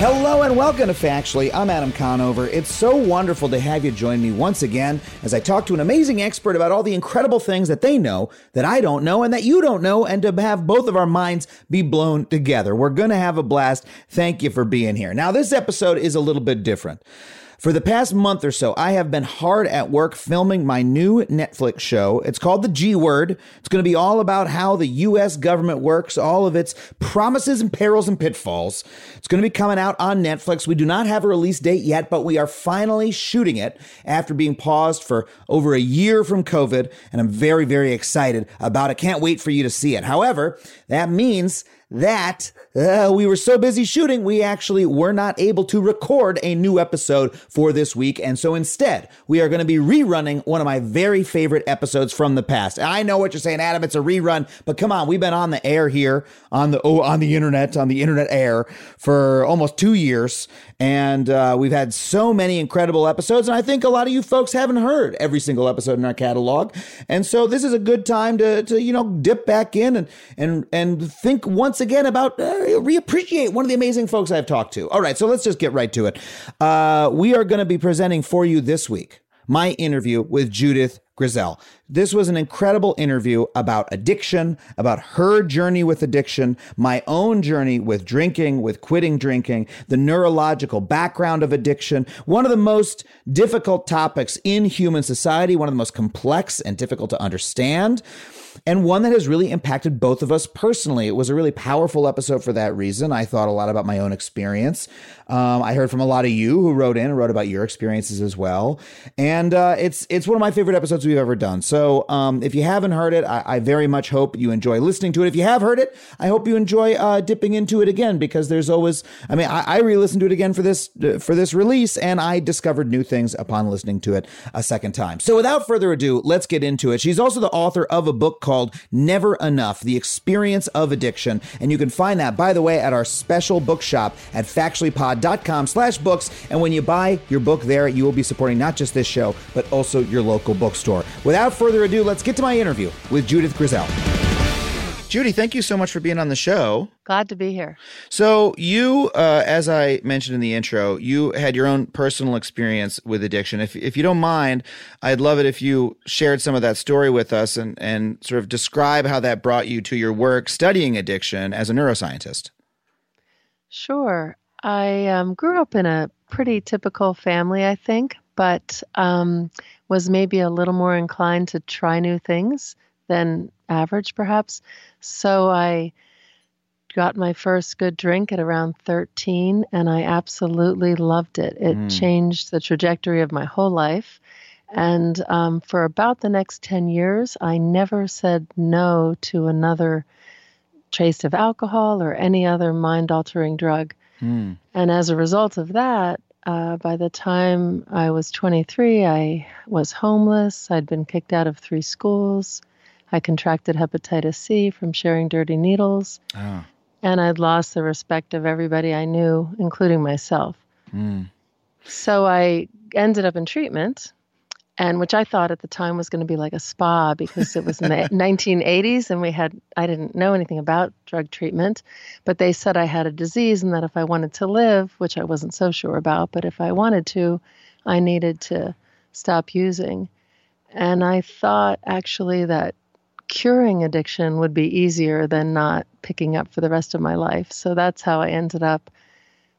Hello and welcome to Factually. I'm Adam Conover. It's so wonderful to have you join me once again as I talk to an amazing expert about all the incredible things that they know that I don't know and that you don't know, and to have both of our minds be blown together. We're going to have a blast. Thank you for being here. Now, this episode is a little bit different. For the past month or so, I have been hard at work filming my new Netflix show. It's called The G Word. It's going to be all about how the US government works, all of its promises and perils and pitfalls. It's going to be coming out on Netflix. We do not have a release date yet, but we are finally shooting it after being paused for over a year from COVID, and I'm very, very excited about it. Can't wait for you to see it. However, that means that uh, we were so busy shooting, we actually were not able to record a new episode for this week. And so instead, we are going to be rerunning one of my very favorite episodes from the past. I know what you're saying, Adam, it's a rerun, but come on, we've been on the air here on the oh, on the internet, on the internet air for almost two years. And uh, we've had so many incredible episodes. And I think a lot of you folks haven't heard every single episode in our catalog. And so this is a good time to, to you know, dip back in and, and, and think once again about uh, reappreciate one of the amazing folks I've talked to. All right, so let's just get right to it. Uh, we are going to be presenting for you this week my interview with Judith Grisel. This was an incredible interview about addiction, about her journey with addiction, my own journey with drinking, with quitting drinking, the neurological background of addiction, one of the most difficult topics in human society, one of the most complex and difficult to understand and one that has really impacted both of us personally. It was a really powerful episode for that reason. I thought a lot about my own experience. Um, I heard from a lot of you who wrote in and wrote about your experiences as well, and uh, it's it's one of my favorite episodes we've ever done. So um, if you haven't heard it, I, I, very much hope you enjoy listening to it. If you have heard it, I hope you enjoy uh, dipping into it again because there's always. I mean, I, I re-listened to it again for this for this release, and I discovered new things upon listening to it a second time. So without further ado, let's get into it. She's also the author of a book called Never Enough: The Experience of Addiction, and you can find that, by the way, at our special bookshop at factuallypod.com slash books. And when you buy your book there, you will be supporting not just this show, but also your local bookstore. Without further ado, let's get to my interview with Judith Grisel. Judy, thank you so much for being on the show. Glad to be here. So, you, uh, as I mentioned in the intro, you had your own personal experience with addiction. If, if you don't mind, I'd love it if you shared some of that story with us and, and sort of describe how that brought you to your work studying addiction as a neuroscientist. Sure. I um, grew up in a pretty typical family, I think, but um, was maybe a little more inclined to try new things than average, perhaps. So I got my first good drink at around 13 and I absolutely loved it. It mm. changed the trajectory of my whole life. And um, for about the next 10 years, I never said no to another trace of alcohol or any other mind altering drug. Mm. And as a result of that, uh, by the time I was 23, I was homeless. I'd been kicked out of three schools. I contracted hepatitis C from sharing dirty needles. Oh. And I'd lost the respect of everybody I knew, including myself. Mm. So I ended up in treatment, and which I thought at the time was going to be like a spa because it was in the 1980s and we had I didn't know anything about drug treatment, but they said I had a disease and that if I wanted to live, which I wasn't so sure about, but if I wanted to, I needed to stop using. And I thought actually that curing addiction would be easier than not picking up for the rest of my life. So that's how I ended up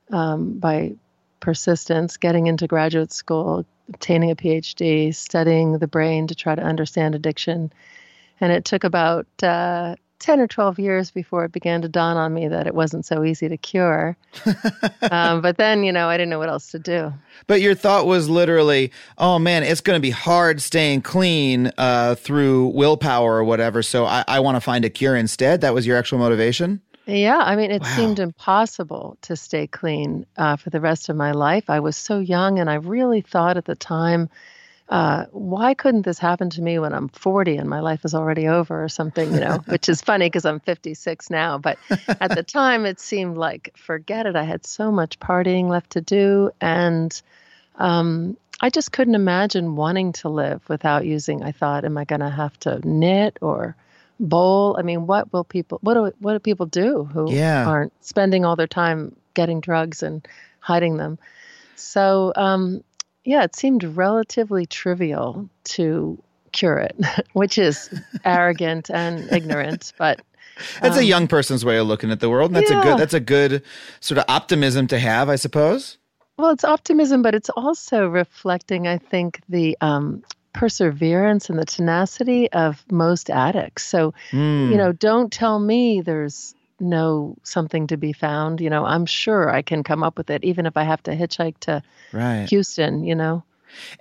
um, by persistence getting into graduate school, obtaining a PhD, studying the brain to try to understand addiction. And it took about uh, 10 or 12 years before it began to dawn on me that it wasn't so easy to cure. um, but then, you know, I didn't know what else to do. But your thought was literally, oh man, it's going to be hard staying clean uh, through willpower or whatever. So I, I want to find a cure instead. That was your actual motivation? Yeah, I mean, it Wow. seemed impossible to stay clean uh, for the rest of my life. I was so young, and I really thought at the time, uh, why couldn't this happen to me when I'm 40 and my life is already over or something, you know, which is funny because I'm 56 now. But at the time, it seemed like, forget it. I had so much partying left to do. And um, I just couldn't imagine wanting to live without using. I thought, am I going to have to knit or bowl? I mean, what will people? What do what do people do who Yeah. aren't spending all their time getting drugs and hiding them? So, um, yeah, it seemed relatively trivial to cure it, which is arrogant and ignorant, but. That's a um, young person's way of looking at the world. And that's a good that's a good sort of optimism to have, I suppose. Well, it's optimism, but it's also reflecting, I think, the um, perseverance and the tenacity of most addicts. So, Hmm. you know, don't tell me there's no something to be found. You know, I'm sure I can come up with it, even if I have to hitchhike to right. Houston. You know.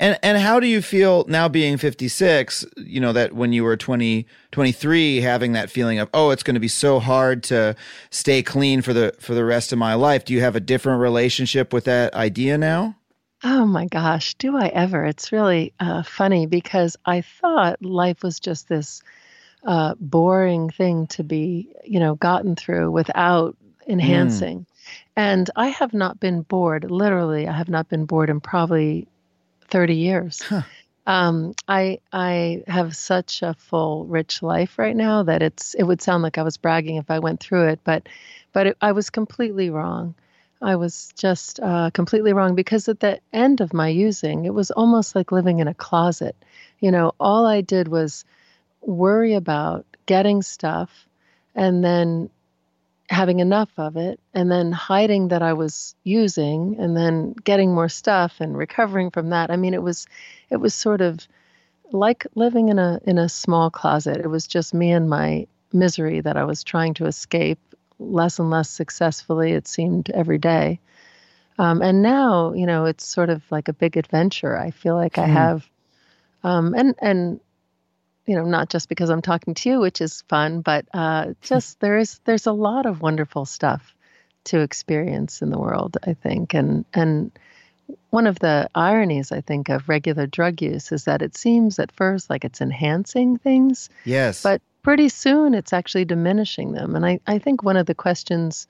And and how do you feel now being 56, you know, that when you were 20, 23 having that feeling of, oh, it's going to be so hard to stay clean for the for the rest of my life. Do you have a different relationship with that idea now? Oh my gosh, do I ever? It's really uh, funny because I thought life was just this uh, boring thing to be, you know, gotten through without enhancing. And I have not been bored, literally, I have not been bored in probably 30 years. Um, I I have such a full, rich life right now that it's it would sound like I was bragging if I went through it, but but it, I was completely wrong. I was just uh, completely wrong because at the end of my using, it was almost like living in a closet. You know, all I did was worry about getting stuff and then having enough of it and then hiding that I was using and then getting more stuff and recovering from that. I mean, it was it was sort of like living in a in a small closet. It was just me and my misery that I was trying to escape less and less successfully it seemed every day. Um, and now, you know, it's sort of like a big adventure. I feel like I Hmm. have um, and and you know, not just because I'm talking to you, which is fun, but uh, just there is there's a lot of wonderful stuff to experience in the world. I think, and and one of the ironies I think of regular drug use is that it seems at first like it's enhancing things, Yes. but pretty soon it's actually diminishing them. And I, I think one of the questions,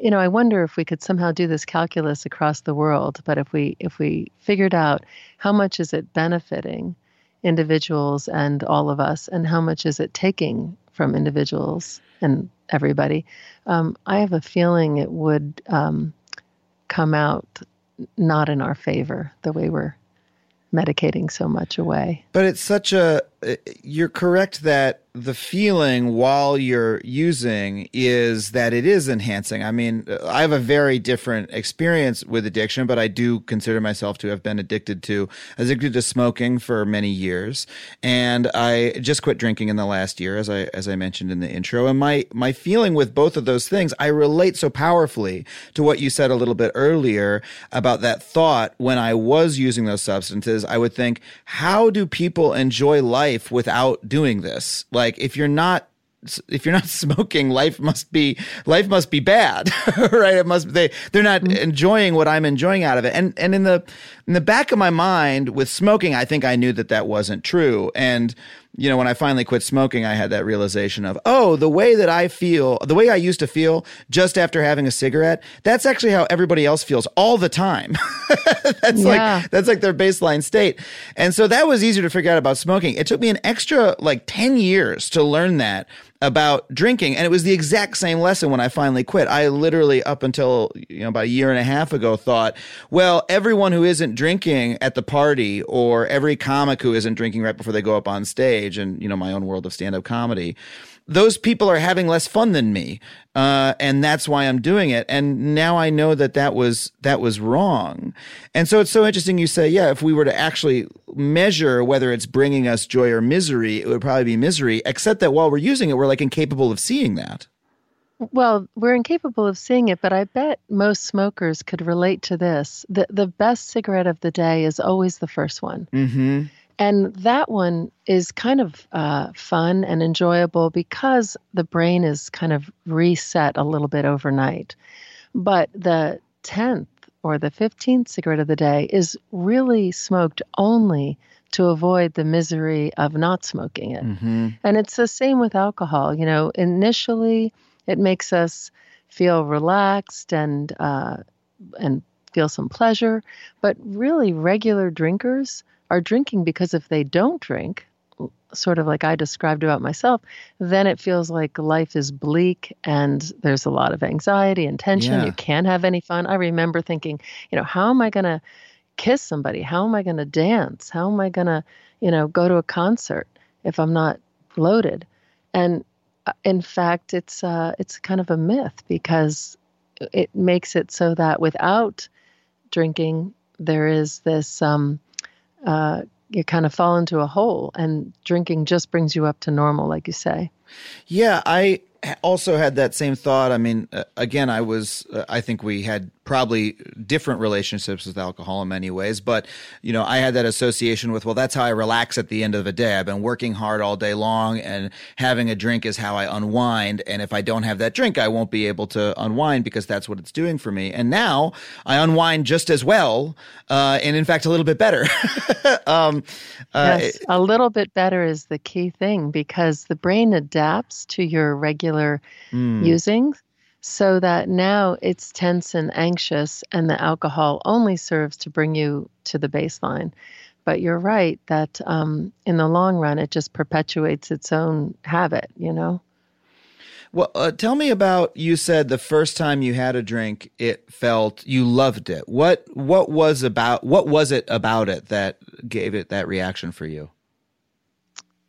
you know, I wonder if we could somehow do this calculus across the world, but if we if we figured out how much is it benefiting individuals and all of us, and how much is it taking from individuals and everybody, um, I have a feeling it would um, come out not in our favor the way we're medicating so much away. But it's such a. You're correct that the feeling while you're using is that it is enhancing. I mean, I have a very different experience with addiction, but I do consider myself to have been addicted to addicted to smoking for many years, and I just quit drinking in the last year, as I as I mentioned in the intro. And my my feeling with both of those things, I relate so powerfully to what you said a little bit earlier about that thought when I was using those substances. I would think, how do people enjoy life without doing this? Like, if you're not if you're not smoking, life must be life must be bad, right? It must they they're not mm-hmm. enjoying what I'm enjoying out of it. And and in the in the back of my mind with smoking, I think I knew that that wasn't true. And you know, when I finally quit smoking, I had that realization of, oh, the way that I feel, the way I used to feel just after having a cigarette, that's actually how everybody else feels all the time. that's Yeah. like that's like their baseline state. And so that was easier to figure out about smoking. It took me an extra like 10 years to learn that about drinking and it was the exact same lesson when I finally quit. I literally up until you know about a year and a half ago thought, well, everyone who isn't drinking at the party or every comic who isn't drinking right before they go up on stage and you know my own world of stand-up comedy those people are having less fun than me, uh, and that's why I'm doing it. And now I know that that was that was wrong. And so it's so interesting. You say, yeah, if we were to actually measure whether it's bringing us joy or misery, it would probably be misery. Except that while we're using it, we're like incapable of seeing that. Well, we're incapable of seeing it, but I bet most smokers could relate to this. The the best cigarette of the day is always the first one. Mm-hmm. And that one is kind of uh, fun and enjoyable because the brain is kind of reset a little bit overnight. But the 10th or the 15th cigarette of the day is really smoked only to avoid the misery of not smoking it. Mm-hmm. And it's the same with alcohol. You know, initially it makes us feel relaxed and uh, and feel some pleasure, but really regular drinkers are drinking because if they don't drink, sort of like I described about myself, then it feels like life is bleak and there's a lot of anxiety and tension. Yeah. You can't have any fun. I remember thinking, you know, how am I going to kiss somebody? How am I going to dance? How am I going to, you know, go to a concert if I'm not loaded? And uh, in fact, it's uh, it's kind of a myth because it makes it so that without drinking, there is this um, uh, you kind of fall into a hole, and drinking just brings you up to normal, like you say. Yeah, I also had that same thought. I mean, uh, again, I was, uh, I think we had probably different relationships with alcohol in many ways, but, you know, I had that association with, well, that's how I relax at the end of the day. I've been working hard all day long and having a drink is how I unwind. And if I don't have that drink, I won't be able to unwind because that's what it's doing for me. And now I unwind just as well, uh, and in fact, a little bit better. um, uh, yes, a little bit better is the key thing because the brain adapts to your regular mm, using so that now it's tense and anxious, and the alcohol only serves to bring you to the baseline. But you're right that um, in the long run, it just perpetuates its own habit, you know? Well, uh, tell me about. You said the first time you had a drink, it felt you loved it. What what was about what was it about it that gave it that reaction for you?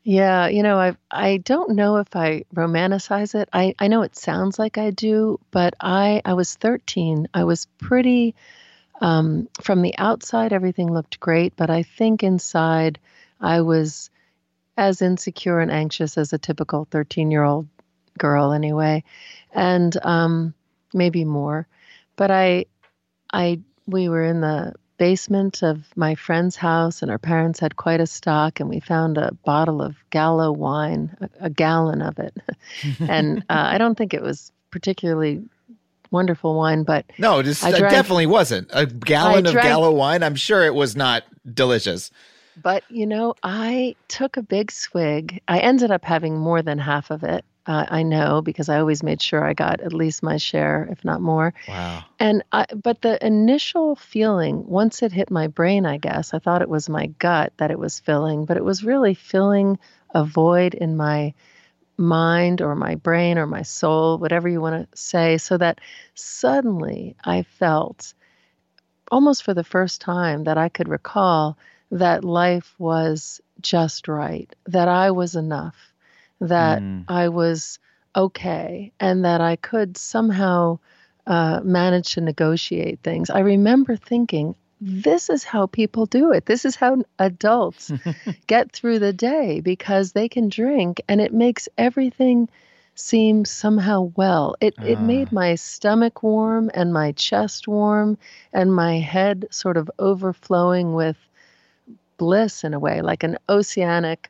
Yeah, you know, I I don't know if I romanticize it. I I know it sounds like I do, but I I was 13. I was pretty um, from the outside everything looked great, but I think inside I was as insecure and anxious as a typical 13-year-old girl anyway, and um, maybe more. But I I we were in the basement of my friend's house, and our parents had quite a stock, and we found a bottle of Gallo wine, a, a gallon of it. and uh, I don't think it was particularly wonderful wine, but No, this it drank- definitely wasn't a gallon I of Gallo wine. I'm sure it was not delicious. but you know, I took a big swig. I ended up having more than half of it. Uh, I know because I always made sure I got at least my share, if not more. Wow. And I, but the initial feeling, once it hit my brain, I guess I thought it was my gut that it was filling, but it was really filling a void in my mind or my brain or my soul, whatever you want to say, so that suddenly I felt almost for the first time that I could recall that life was just right, that I was enough, that Mm. I was okay, and that I could somehow uh, manage to negotiate things. I remember thinking, this is how people do it. This is how adults get through the day because they can drink and it makes everything seem somehow well. It it Ah. made my stomach warm and my chest warm and my head sort of overflowing with bliss in a way, like an oceanic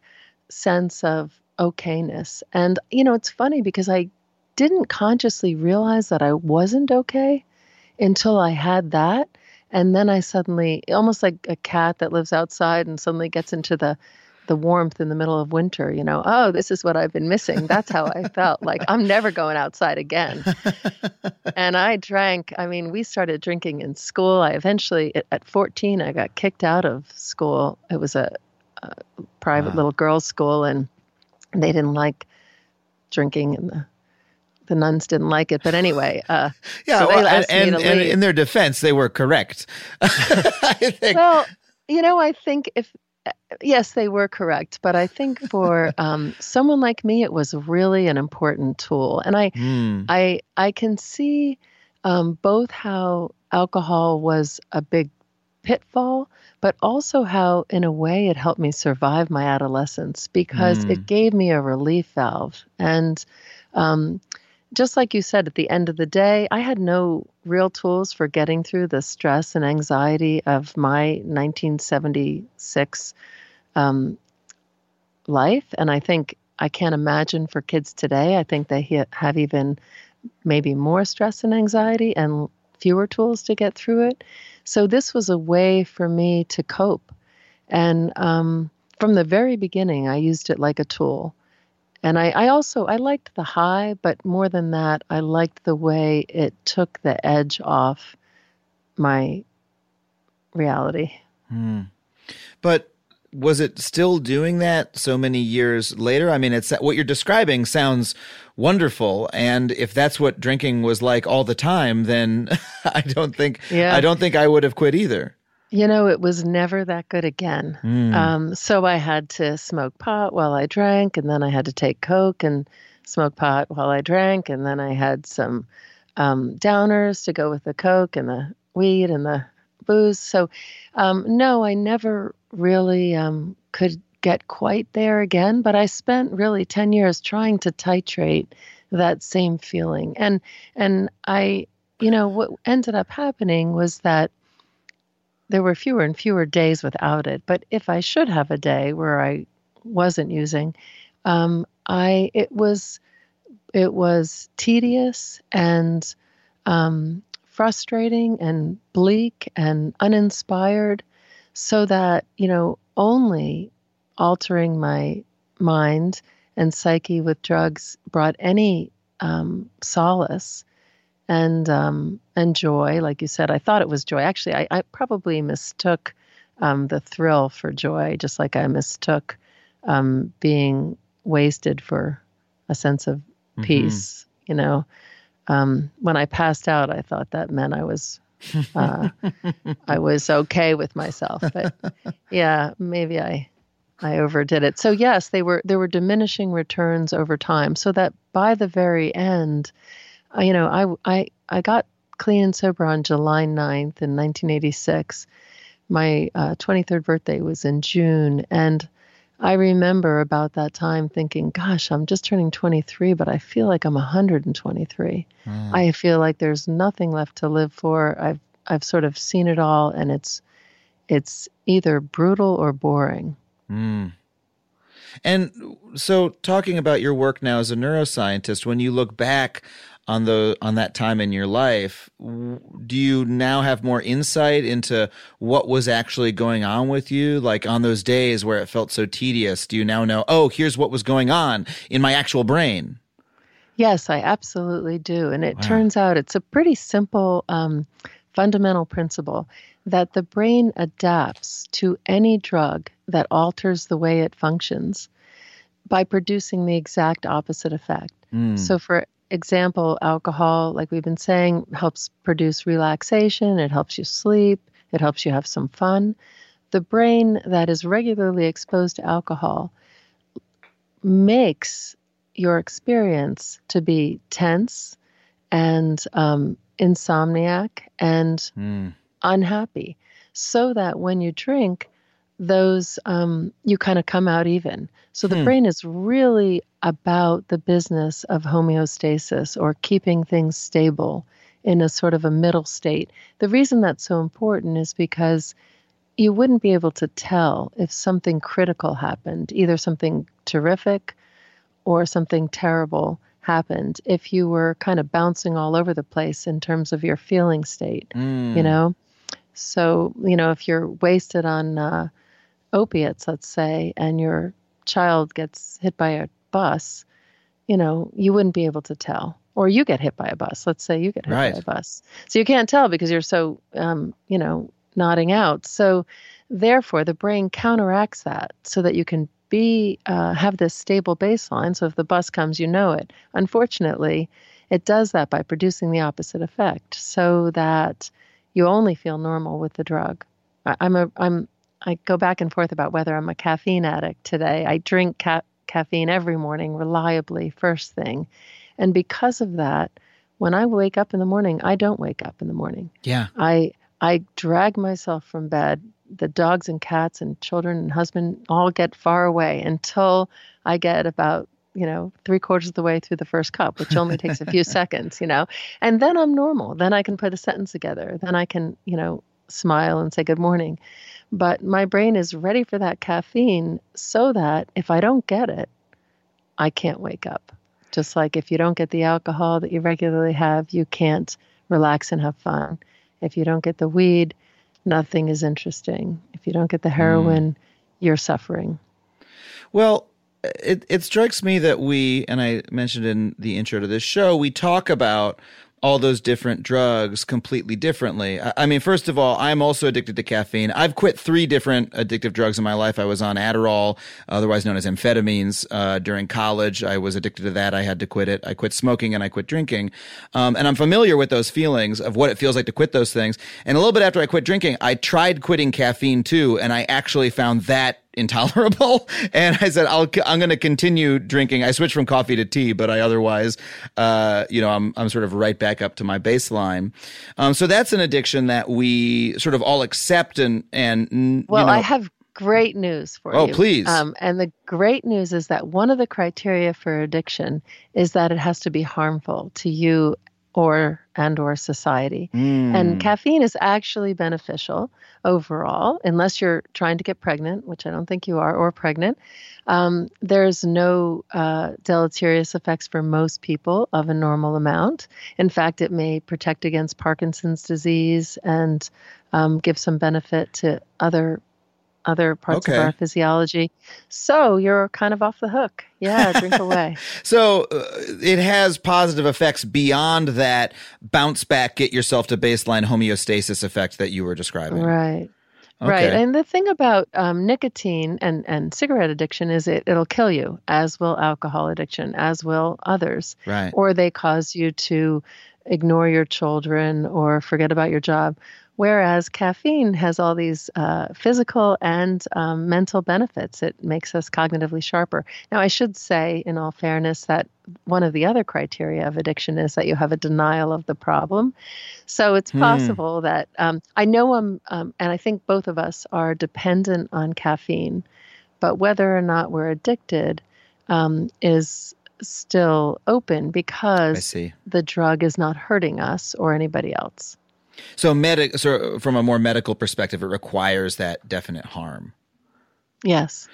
sense of okayness. And you know, it's funny because I didn't consciously realize that I wasn't okay until I had that. And then I suddenly, almost like a cat that lives outside and suddenly gets into the the warmth in the middle of winter, you know, oh, this is what I've been missing. That's how I felt. Like I'm never going outside again. and I drank, I mean, we started drinking in school. I eventually at- at 14 I got kicked out of school. It was a, a private Wow. little girls' school and they didn't like drinking and the the nuns didn't like it. But anyway, uh, Yeah, So well, and, and, to and leave. in their defense, they were correct. I think. well, you know, I think if yes, they were correct. But I think for um, someone like me, it was really an important tool, and I, Mm. I, I can see um, both how alcohol was a big pitfall, but also how, in a way, it helped me survive my adolescence because Mm. it gave me a relief valve. And um, just like you said, at the end of the day, I had no real tools for getting through the stress and anxiety of my 1976 um, life. And I think I can't imagine for kids today. I think they have even maybe more stress and anxiety and fewer tools to get through it. So this was a way for me to cope. And um, from the very beginning, I used it like a tool. And I, I also I liked the high, but more than that, I liked the way it took the edge off my reality. Mm. But was it still doing that so many years later? I mean, it's what you're describing sounds wonderful, and if that's what drinking was like all the time, then I don't think Yeah. I don't think I would have quit either. You know, it was never that good again. Mm. Um, so I had to smoke pot while I drank, and then I had to take Coke and smoke pot while I drank, and then I had some um, downers to go with the Coke and the weed and the booze. So, um, no, I never really um, could get quite there again, but I spent really 10 years trying to titrate that same feeling. And, and I, you know, what ended up happening was that there were fewer and fewer days without it. But if I should have a day where I wasn't using, um, I it was it was tedious and um, frustrating and bleak and uninspired, so that you know only altering my mind and psyche with drugs brought any um, solace and um, and joy. Like you said, I thought it was joy. Actually, I, I probably mistook um, the thrill for joy, just like I mistook um, being wasted for a sense of Mm-hmm. peace. You know, um, when I passed out, I thought that meant I was. Uh, I was okay with myself, but yeah, maybe I I overdid it. So yes, they were there were diminishing returns over time, so that by the very end, uh, you know, I I I got clean and sober on July 9th in 1986. My uh, 23rd birthday was in June, and I remember about that time thinking, "Gosh, I'm just turning 23, but I feel like I'm 123. I feel like there's nothing left to live for. I've I've sort of seen it all, and it's it's either brutal or boring." Mm. And so, talking about your work now as a neuroscientist, when you look back on the on that time in your life, do you now have more insight into what was actually going on with you? Like on those days where it felt so tedious, do you now know? Oh, here's what was going on in my actual brain. Yes, I absolutely do. And it turns out it's a pretty simple um, fundamental principle that the brain adapts to any drug that alters the way it functions by producing the exact opposite effect. So, for example, alcohol, like we've been saying, helps produce relaxation, it helps you sleep, it helps you have some fun. The brain that is regularly exposed to alcohol makes your experience to be tense and um, insomniac and Mm. Unhappy so that when you drink those um, you kind of come out even so the Hmm. brain is really about the business of homeostasis or keeping things stable in a sort of a middle state the reason that's so important is because you wouldn't be able to tell if something critical happened either something terrific or something terrible happened if you were kind of bouncing all over the place in terms of your feeling state Mm. you know so you know if you're wasted on uh, opiates let's say and your child gets hit by a bus you know you wouldn't be able to tell. Or you get hit by a bus. Let's say you get hit Right. by a bus. So you can't tell because you're so um, you know nodding out. So therefore the brain counteracts that so that you can be uh, have this stable baseline. So if the bus comes you know it. Unfortunately it does that by producing the opposite effect. So that you only feel normal with the drug I, i'm a i'm I go back and forth about whether I'm a caffeine addict today. I drink ca- caffeine every morning reliably, first thing. And because of that, when I wake up in the morning, I don't wake up in the morning. Yeah. I I drag myself from bed. The dogs and cats and children and husband all get far away until I get about you know three quarters of the way through the first cup, which only takes a few seconds. You know, and then I'm normal. Then I can put a sentence together. Then I can you know smile and say good morning. But my brain is ready for that caffeine so that if I don't get it, I can't wake up. Just like if you don't get the alcohol that you regularly have, you can't relax and have fun. If you don't get the weed, nothing is interesting. If you don't get the heroin, mm. you're suffering. Well, it, it strikes me that we, and I mentioned in the intro to this show, we talk about all those different drugs completely differently. I mean, first of all, I'm also addicted to caffeine. I've quit three different addictive drugs in my life. I was on Adderall, otherwise known as amphetamines, uh, during college. I was addicted to that. I had to quit it. I quit smoking and I quit drinking. Um, and I'm familiar with those feelings of what it feels like to quit those things. And a little bit after I quit drinking, I tried quitting caffeine too, and I actually found that intolerable. And I said, I'll, I'm going to continue drinking. I switched from coffee to tea, but I otherwise, uh, you know, I'm, I'm sort of right back up to my baseline. Um, so that's an addiction that we sort of all accept and, and, well, you know, I have great news for oh, you. Oh, please. Um, and the great news is that one of the criteria for addiction is that it has to be harmful to you or and or society. Mm. And caffeine is actually beneficial overall, unless you're trying to get pregnant, which I don't think you are, or pregnant. Um, there's no uh, deleterious effects for most people of a normal amount. In fact, it may protect against Parkinson's disease and um, give some benefit to other other parts okay. of our physiology. So you're kind of off the hook. Yeah, drink away. so uh, it has positive effects beyond that bounce back, get yourself to baseline homeostasis effect that you were describing. Right. Okay. Right. And the thing about um, nicotine and, and cigarette addiction is it, it'll kill you, as will alcohol addiction, as will others. Right. Or they cause you to ignore your children or forget about your job. Whereas caffeine has all these uh, physical and um, mental benefits. It makes us cognitively sharper. Now, I should say, in all fairness, that one of the other criteria of addiction is that you have a denial of the problem. So it's hmm. possible that um, I know I'm, um, and I think both of us are dependent on caffeine, but whether or not we're addicted um, is still open because the drug is not hurting us or anybody else. So, medic, so from a more medical perspective, it requires that definite harm. Yes.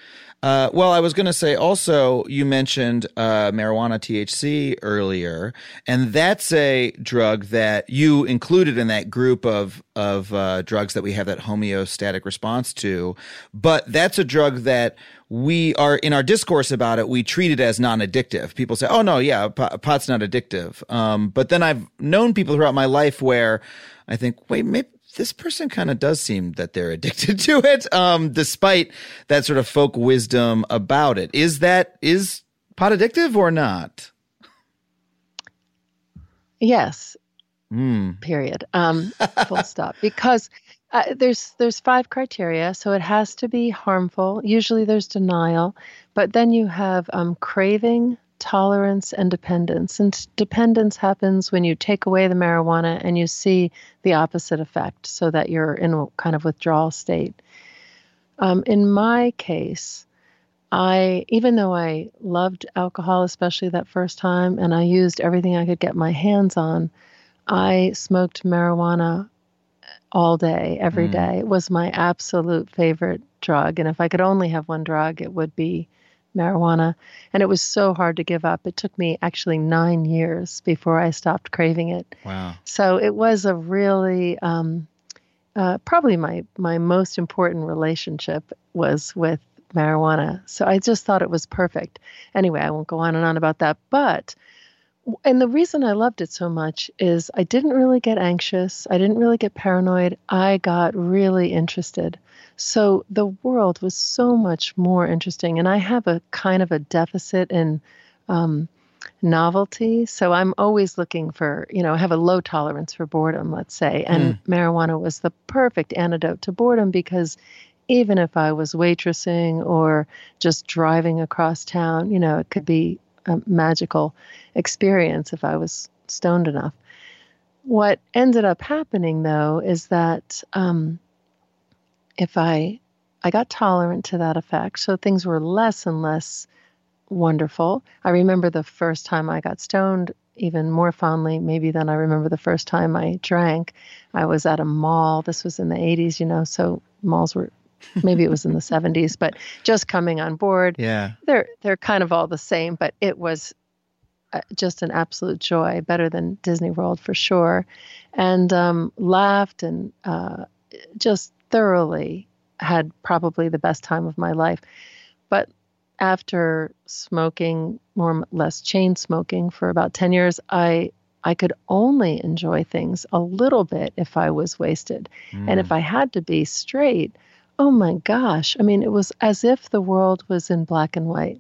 Uh, well, I was going to say also, you mentioned uh, marijuana THC earlier, and that's a drug that you included in that group of of uh, drugs that we have that homeostatic response to. But that's a drug that we are in our discourse about it. We treat it as non-addictive. People say, "Oh no, yeah, pot's not addictive." Um, but then I've known people throughout my life where I think, wait, maybe this person kind of does seem that they're addicted to it, um, despite that sort of folk wisdom about it. Is that is pot addictive or not? Yes. Mm. Period. Um, full stop. Because uh, there's there's five criteria, so it has to be harmful. Usually there's denial, but then you have um, craving, tolerance and dependence. And dependence happens when you take away the marijuana and you see the opposite effect, so that you're in a kind of withdrawal state. Um, in my case, I, even though I loved alcohol, especially that first time, and I used everything I could get my hands on, I smoked marijuana all day, every mm. day. It was my absolute favorite drug. And if I could only have one drug, it would be marijuana. And it was so hard to give up. It took me actually nine years before I stopped craving it. Wow. So it was a really, um, uh, probably my, my most important relationship was with marijuana. So I just thought it was perfect. Anyway, I won't go on and on about that. But and the reason I loved it so much is I didn't really get anxious. I didn't really get paranoid. I got really interested. So the world was so much more interesting. And I have a kind of a deficit in um, novelty. So I'm always looking for, you know, I have a low tolerance for boredom, let's say. And mm. marijuana was the perfect antidote to boredom because even if I was waitressing or just driving across town, you know, it could be a magical experience if I was stoned enough. What ended up happening though is that um, if I I got tolerant to that effect, so things were less and less wonderful. I remember the first time I got stoned even more fondly, maybe than I remember the first time I drank. I was at a mall. This was in the 80s, you know, so malls were maybe it was in the 70s, but just coming on board. Yeah. They're they're kind of all the same, but it was uh, just an absolute joy, better than Disney World for sure, and um, laughed and uh, just thoroughly had probably the best time of my life. But after smoking more or less chain smoking for about 10 years, I I could only enjoy things a little bit if I was wasted. Mm. And if I had to be straight, oh my gosh, I mean, it was as if the world was in black and white.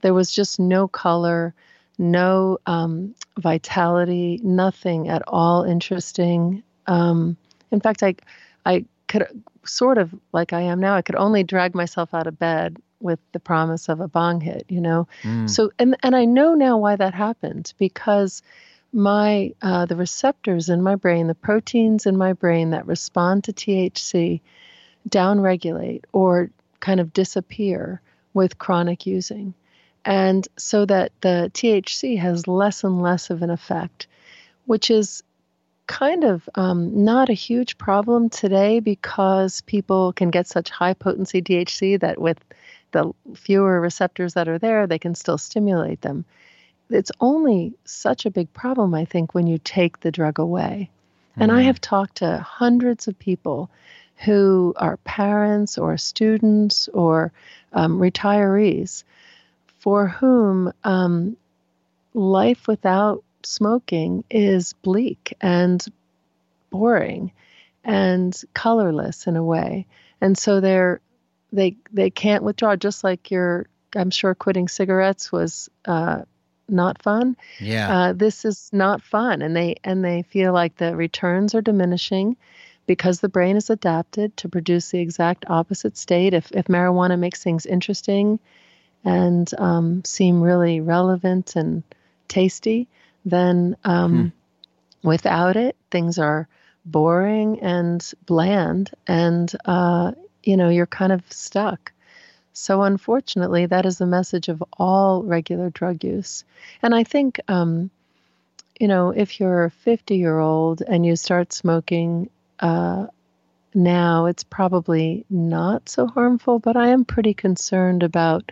There was just no color, no um, vitality, nothing at all interesting. Um, in fact, I, I could sort of like I am now, I could only drag myself out of bed with the promise of a bong hit, you know. Mm. So and and I know now why that happened because my uh, the receptors in my brain, the proteins in my brain that respond to THC, downregulate or kind of disappear with chronic using, and so that the THC has less and less of an effect, which is kind of um, not a huge problem today because people can get such high potency THC that with the fewer receptors that are there, they can still stimulate them. It's only such a big problem, I think, when you take the drug away. Mm-hmm. And I mm-hmm. have talked to hundreds of people who are parents or students or um, retirees for whom um, life without smoking is bleak and boring and colorless in a way. And so they're they they can't withdraw just like your i'm sure quitting cigarettes was uh, not fun. Yeah. Uh, this is not fun and they and they feel like the returns are diminishing because the brain is adapted to produce the exact opposite state. If if marijuana makes things interesting and um, seem really relevant and tasty then um, hmm. without it things are boring and bland and uh, you know, you're kind of stuck. So, unfortunately, that is the message of all regular drug use. And I think, um, you know, if you're a 50 year old and you start smoking uh, now, it's probably not so harmful, but I am pretty concerned about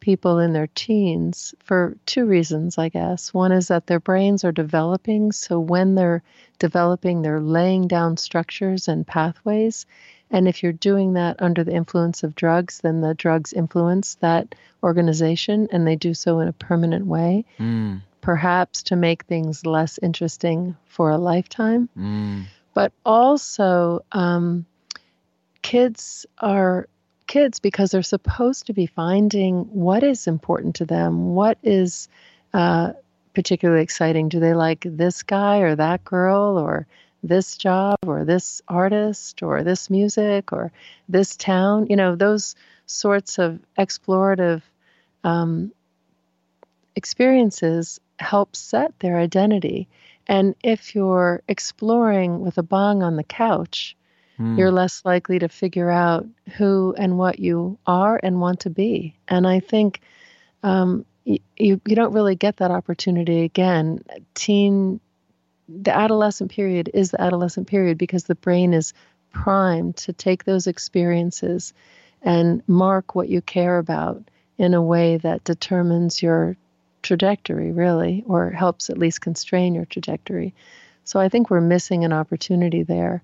people in their teens for two reasons, I guess. One is that their brains are developing. So, when they're developing, they're laying down structures and pathways. And if you're doing that under the influence of drugs, then the drugs influence that organization and they do so in a permanent way, mm. perhaps to make things less interesting for a lifetime. Mm. But also, um, kids are kids because they're supposed to be finding what is important to them, what is uh, particularly exciting. Do they like this guy or that girl or this job or this artist or this music or this town. You know, those sorts of explorative um, experiences help set their identity. And if you're exploring with a bong on the couch, mm. you're less likely to figure out who and what you are and want to be. And I think um, you, you, you don't really get that opportunity again. Teen the adolescent period is the adolescent period because the brain is primed to take those experiences and mark what you care about in a way that determines your trajectory, really, or helps at least constrain your trajectory. So I think we're missing an opportunity there.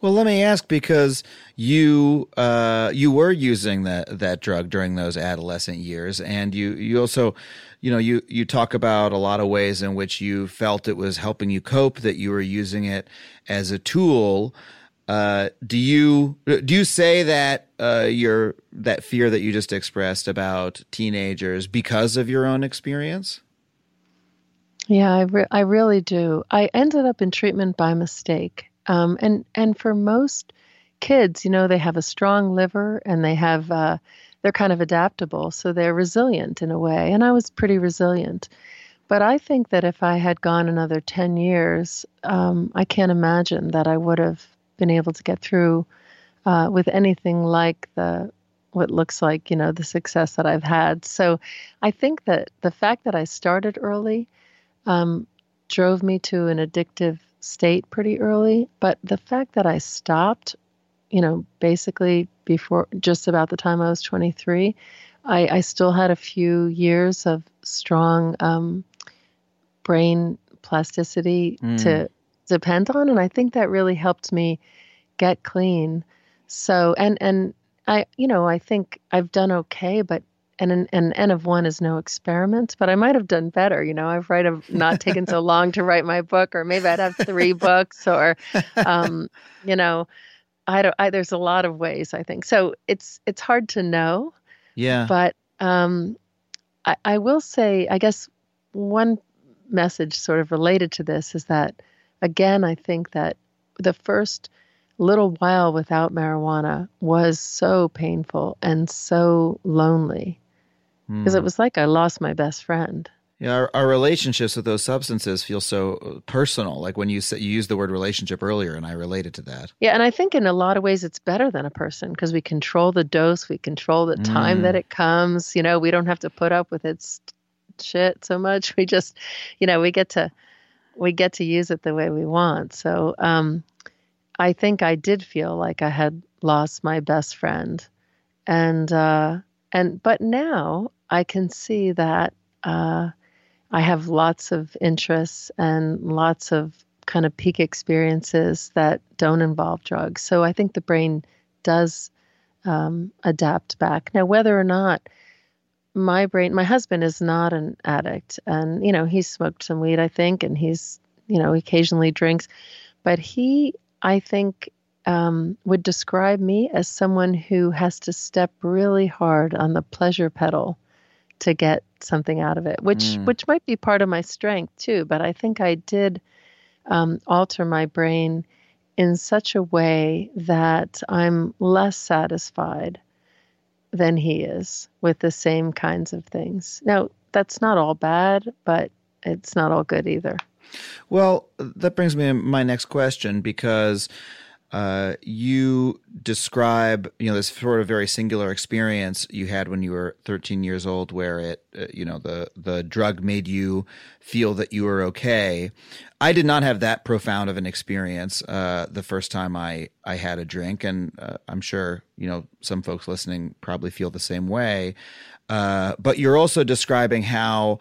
Well, let me ask because you uh, you were using that that drug during those adolescent years, and you you also you know you you talk about a lot of ways in which you felt it was helping you cope that you were using it as a tool. Uh, do you do you say that uh, your that fear that you just expressed about teenagers because of your own experience? Yeah I, re- I really do. I ended up in treatment by mistake um, and and for most kids, you know, they have a strong liver and they have, uh, they're kind of adaptable. So they're resilient in a way. And I was pretty resilient. But I think that if I had gone another 10 years, um, I can't imagine that I would have been able to get through uh, with anything like the what looks like you know the success that I've had. So I think that the fact that I started early um, drove me to an addictive state pretty early. But the fact that I stopped, you know, basically before just about the time I was 23, I, I still had a few years of strong um, brain plasticity mm. to depend on, and I think that really helped me get clean. So and and I you know I think I've done okay, but and an, an N of one is no experiment, but I might have done better. You know, I've not taken so long to write my book, or maybe I'd have three books, or, um, you know, I don't. I, there's a lot of ways I think. So it's it's hard to know. Yeah. But um, I, I will say, I guess one message sort of related to this is that, again, I think that the first little while without marijuana was so painful and so lonely because mm. it was like I lost my best friend. Yeah, our, our, relationships with those substances feel so uh, personal. Like when you say, you used the word relationship earlier, and I related to that. Yeah, and I think in a lot of ways it's better than a person because we control the dose, we control the time mm. that it comes. You know, we don't have to put up with its shit so much. We just, you know, we get to we get to use it the way we want. So, um, I think I did feel like I had lost my best friend, and uh, and but now I can see that. Uh, I have lots of interests and lots of kind of peak experiences that don't involve drugs. So I think the brain does um, adapt back. Now, whether or not my brain, my husband is not an addict, and you know he's smoked some weed, I think, and he's you know occasionally drinks, but he, I think, um, would describe me as someone who has to step really hard on the pleasure pedal to get something out of it, which mm. which might be part of my strength too. But I think I did um, alter my brain in such a way that I'm less satisfied than he is with the same kinds of things. Now, that's not all bad, but it's not all good either. Well, that brings me to my next question because uh, you describe, you know, this sort of very singular experience you had when you were 13 years old, where it, uh, you know, the the drug made you feel that you were okay. I did not have that profound of an experience uh, the first time I I had a drink, and uh, I'm sure you know some folks listening probably feel the same way. Uh, but you're also describing how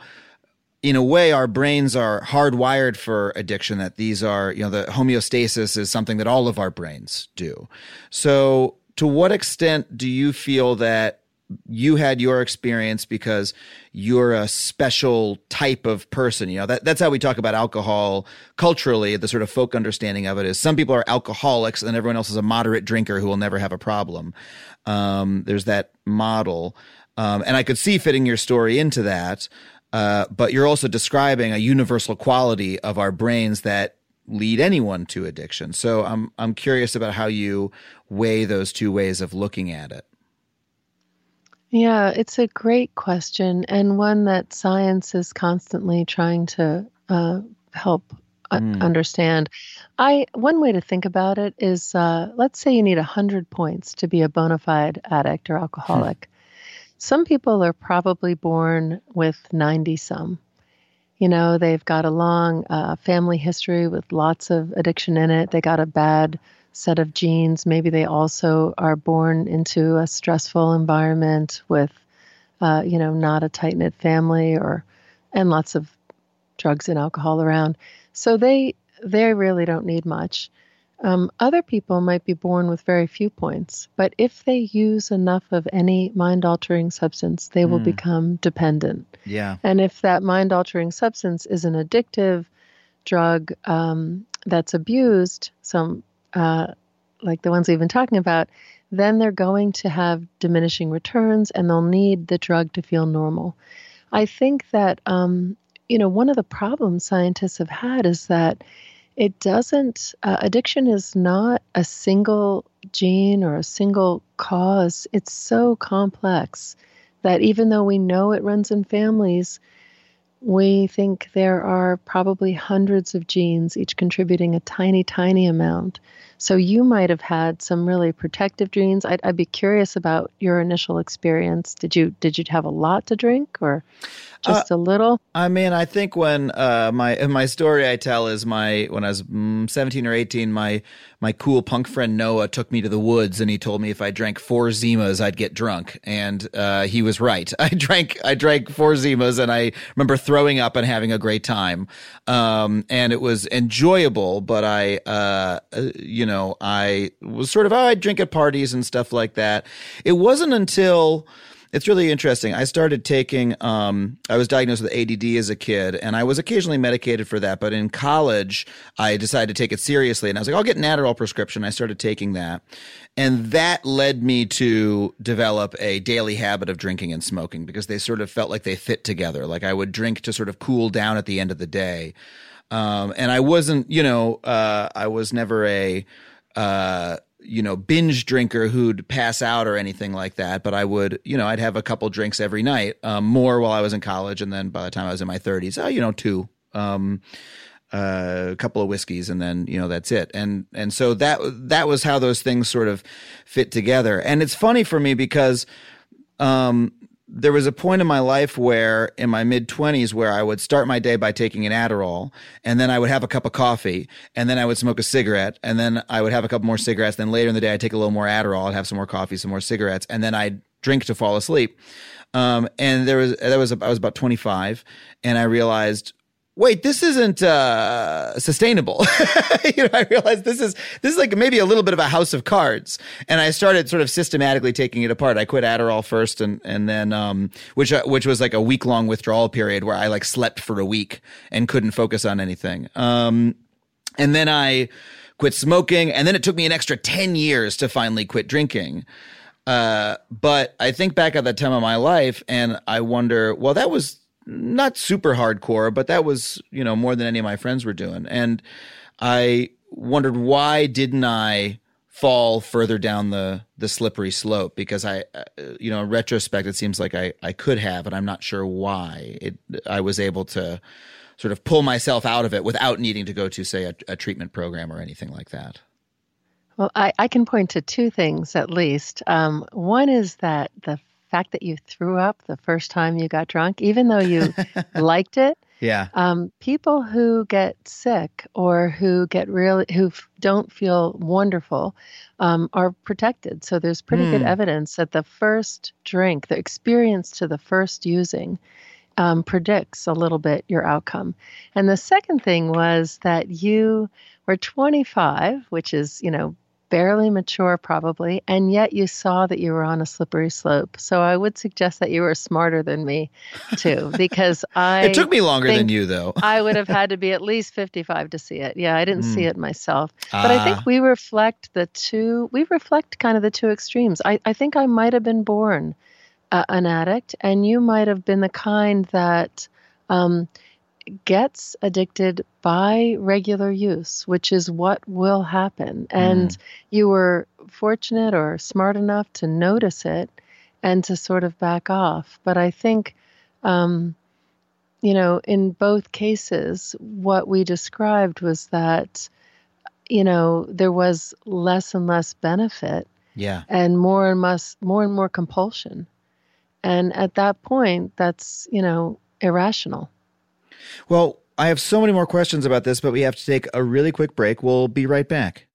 in a way, our brains are hardwired for addiction, that these are, you know, the homeostasis is something that all of our brains do. So, to what extent do you feel that you had your experience because you're a special type of person. You know, that, that's how we talk about alcohol culturally. The sort of folk understanding of it is some people are alcoholics and everyone else is a moderate drinker who will never have a problem. Um, there's that model. Um, and I could see fitting your story into that. Uh, but you're also describing a universal quality of our brains that lead anyone to addiction. So I'm I'm curious about how you weigh those two ways of looking at it. Yeah, it's a great question and one that science is constantly trying to uh, help mm. understand. I one way to think about it is, uh, let's say you need hundred points to be a bona fide addict or alcoholic. Some people are probably born with 90 some. You know, they've got a long uh, family history with lots of addiction in it. They got a bad set of genes. Maybe they also are born into a stressful environment with, uh, you know, not a tight knit family or, and lots of drugs and alcohol around. So they they really don't need much. Um, other people might be born with very few points, but if they use enough of any mind altering substance, they will mm. become dependent. Yeah. And if that mind altering substance is an addictive drug um, that's abused, some uh, like the ones we've been talking about, then they're going to have diminishing returns and they'll need the drug to feel normal. I think that, um, you know, one of the problems scientists have had is that it doesn't, uh, addiction is not a single gene or a single cause. It's so complex that even though we know it runs in families, we think there are probably hundreds of genes, each contributing a tiny, tiny amount. So you might have had some really protective genes. I'd, I'd be curious about your initial experience. Did you did you have a lot to drink or just uh, a little? I mean, I think when uh, my my story I tell is my when I was mm, seventeen or eighteen, my my cool punk friend Noah took me to the woods and he told me if I drank four Zimas, I'd get drunk, and uh, he was right. I drank I drank four Zimas and I remember throwing up and having a great time, um, and it was enjoyable. But I, uh, uh, you know, I was sort of oh, I drink at parties and stuff like that. It wasn't until it's really interesting. I started taking, um, I was diagnosed with ADD as a kid, and I was occasionally medicated for that. But in college, I decided to take it seriously, and I was like, I'll get an Adderall prescription. I started taking that. And that led me to develop a daily habit of drinking and smoking because they sort of felt like they fit together. Like I would drink to sort of cool down at the end of the day. Um, and I wasn't, you know, uh, I was never a, uh, you know, binge drinker who'd pass out or anything like that, but I would, you know, I'd have a couple drinks every night, um, more while I was in college, and then by the time I was in my 30s, oh, you know, two, um, uh, a couple of whiskeys, and then you know that's it. And and so that that was how those things sort of fit together. And it's funny for me because um, there was a point in my life where in my mid 20s where I would start my day by taking an Adderall and then I would have a cup of coffee and then I would smoke a cigarette and then I would have a couple more cigarettes then later in the day I'd take a little more Adderall I'd have some more coffee some more cigarettes and then I'd drink to fall asleep. Um, and there was that was I was about 25 and I realized wait, this isn't uh, sustainable. you know, I realized this is this is like maybe a little bit of a house of cards, and I started sort of systematically taking it apart. I quit Adderall first, and and then um, which uh, which was like a week long withdrawal period where I like slept for a week and couldn't focus on anything. Um, and then I quit smoking, and then it took me an extra ten years to finally quit drinking. Uh, but I think back at that time of my life, and I wonder, well, that was not super hardcore, but that was, you know, more than any of my friends were doing. And I wondered why didn't I fall further down the the slippery slope because I uh, you know in retrospect it seems like I I could have and I'm not sure why it I was able to sort of pull myself out of it without needing to go to say a, a treatment program or anything like that. Well, I, I can point to two things at least. Um, one is that the fact that you threw up the first time you got drunk, even though you liked it. Yeah. Um, people who get sick or who get really who f- don't feel wonderful um, are protected. So there's pretty mm. good hmm. evidence that the first drink, the experience to the first using, um, predicts a little bit your outcome. And the second thing was that you were 25, which is you know barely mature, probably, and yet you saw that you were on a slippery slope. So I would suggest that you were smarter than me, too, because I. it took me longer than you, though. I would have had to be at least 55 to see it. Yeah, I didn't mm. see it myself. But I think ah. we reflect the two, we reflect kind of the two extremes. I, I think I might have been born uh, an addict, and you might have been the kind that. Um, gets addicted by regular use, which is what will happen. And mm. you were fortunate or smart enough to notice it and to sort of back off. But I think, um, you know, in both cases, what we described was that, you know, there was less and less benefit. Yeah. And more and less, more and more compulsion. And at that point, that's, you know, irrational. Well, I have so many more questions about this, but we have to take a really quick break. We'll be right back.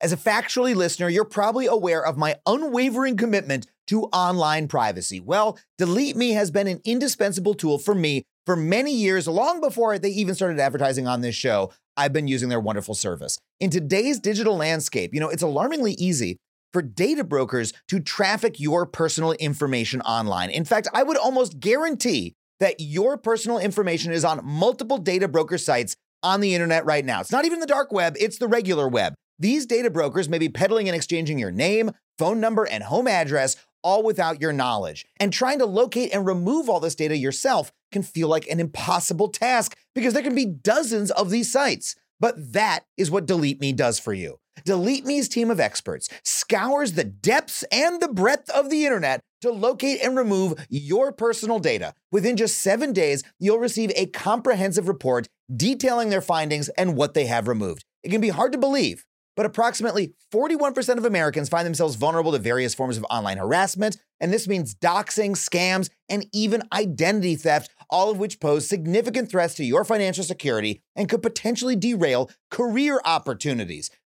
As a factually listener, you're probably aware of my unwavering commitment to online privacy. Well, Delete Me has been an indispensable tool for me for many years, long before they even started advertising on this show. I've been using their wonderful service. In today's digital landscape, you know, it's alarmingly easy for data brokers to traffic your personal information online. In fact, I would almost guarantee that your personal information is on multiple data broker sites on the internet right now. It's not even the dark web, it's the regular web. These data brokers may be peddling and exchanging your name, phone number, and home address all without your knowledge. And trying to locate and remove all this data yourself can feel like an impossible task because there can be dozens of these sites. But that is what Delete Me does for you. Delete Me's team of experts scours the depths and the breadth of the internet to locate and remove your personal data. Within just seven days, you'll receive a comprehensive report detailing their findings and what they have removed. It can be hard to believe, but approximately 41% of Americans find themselves vulnerable to various forms of online harassment, and this means doxing, scams, and even identity theft, all of which pose significant threats to your financial security and could potentially derail career opportunities.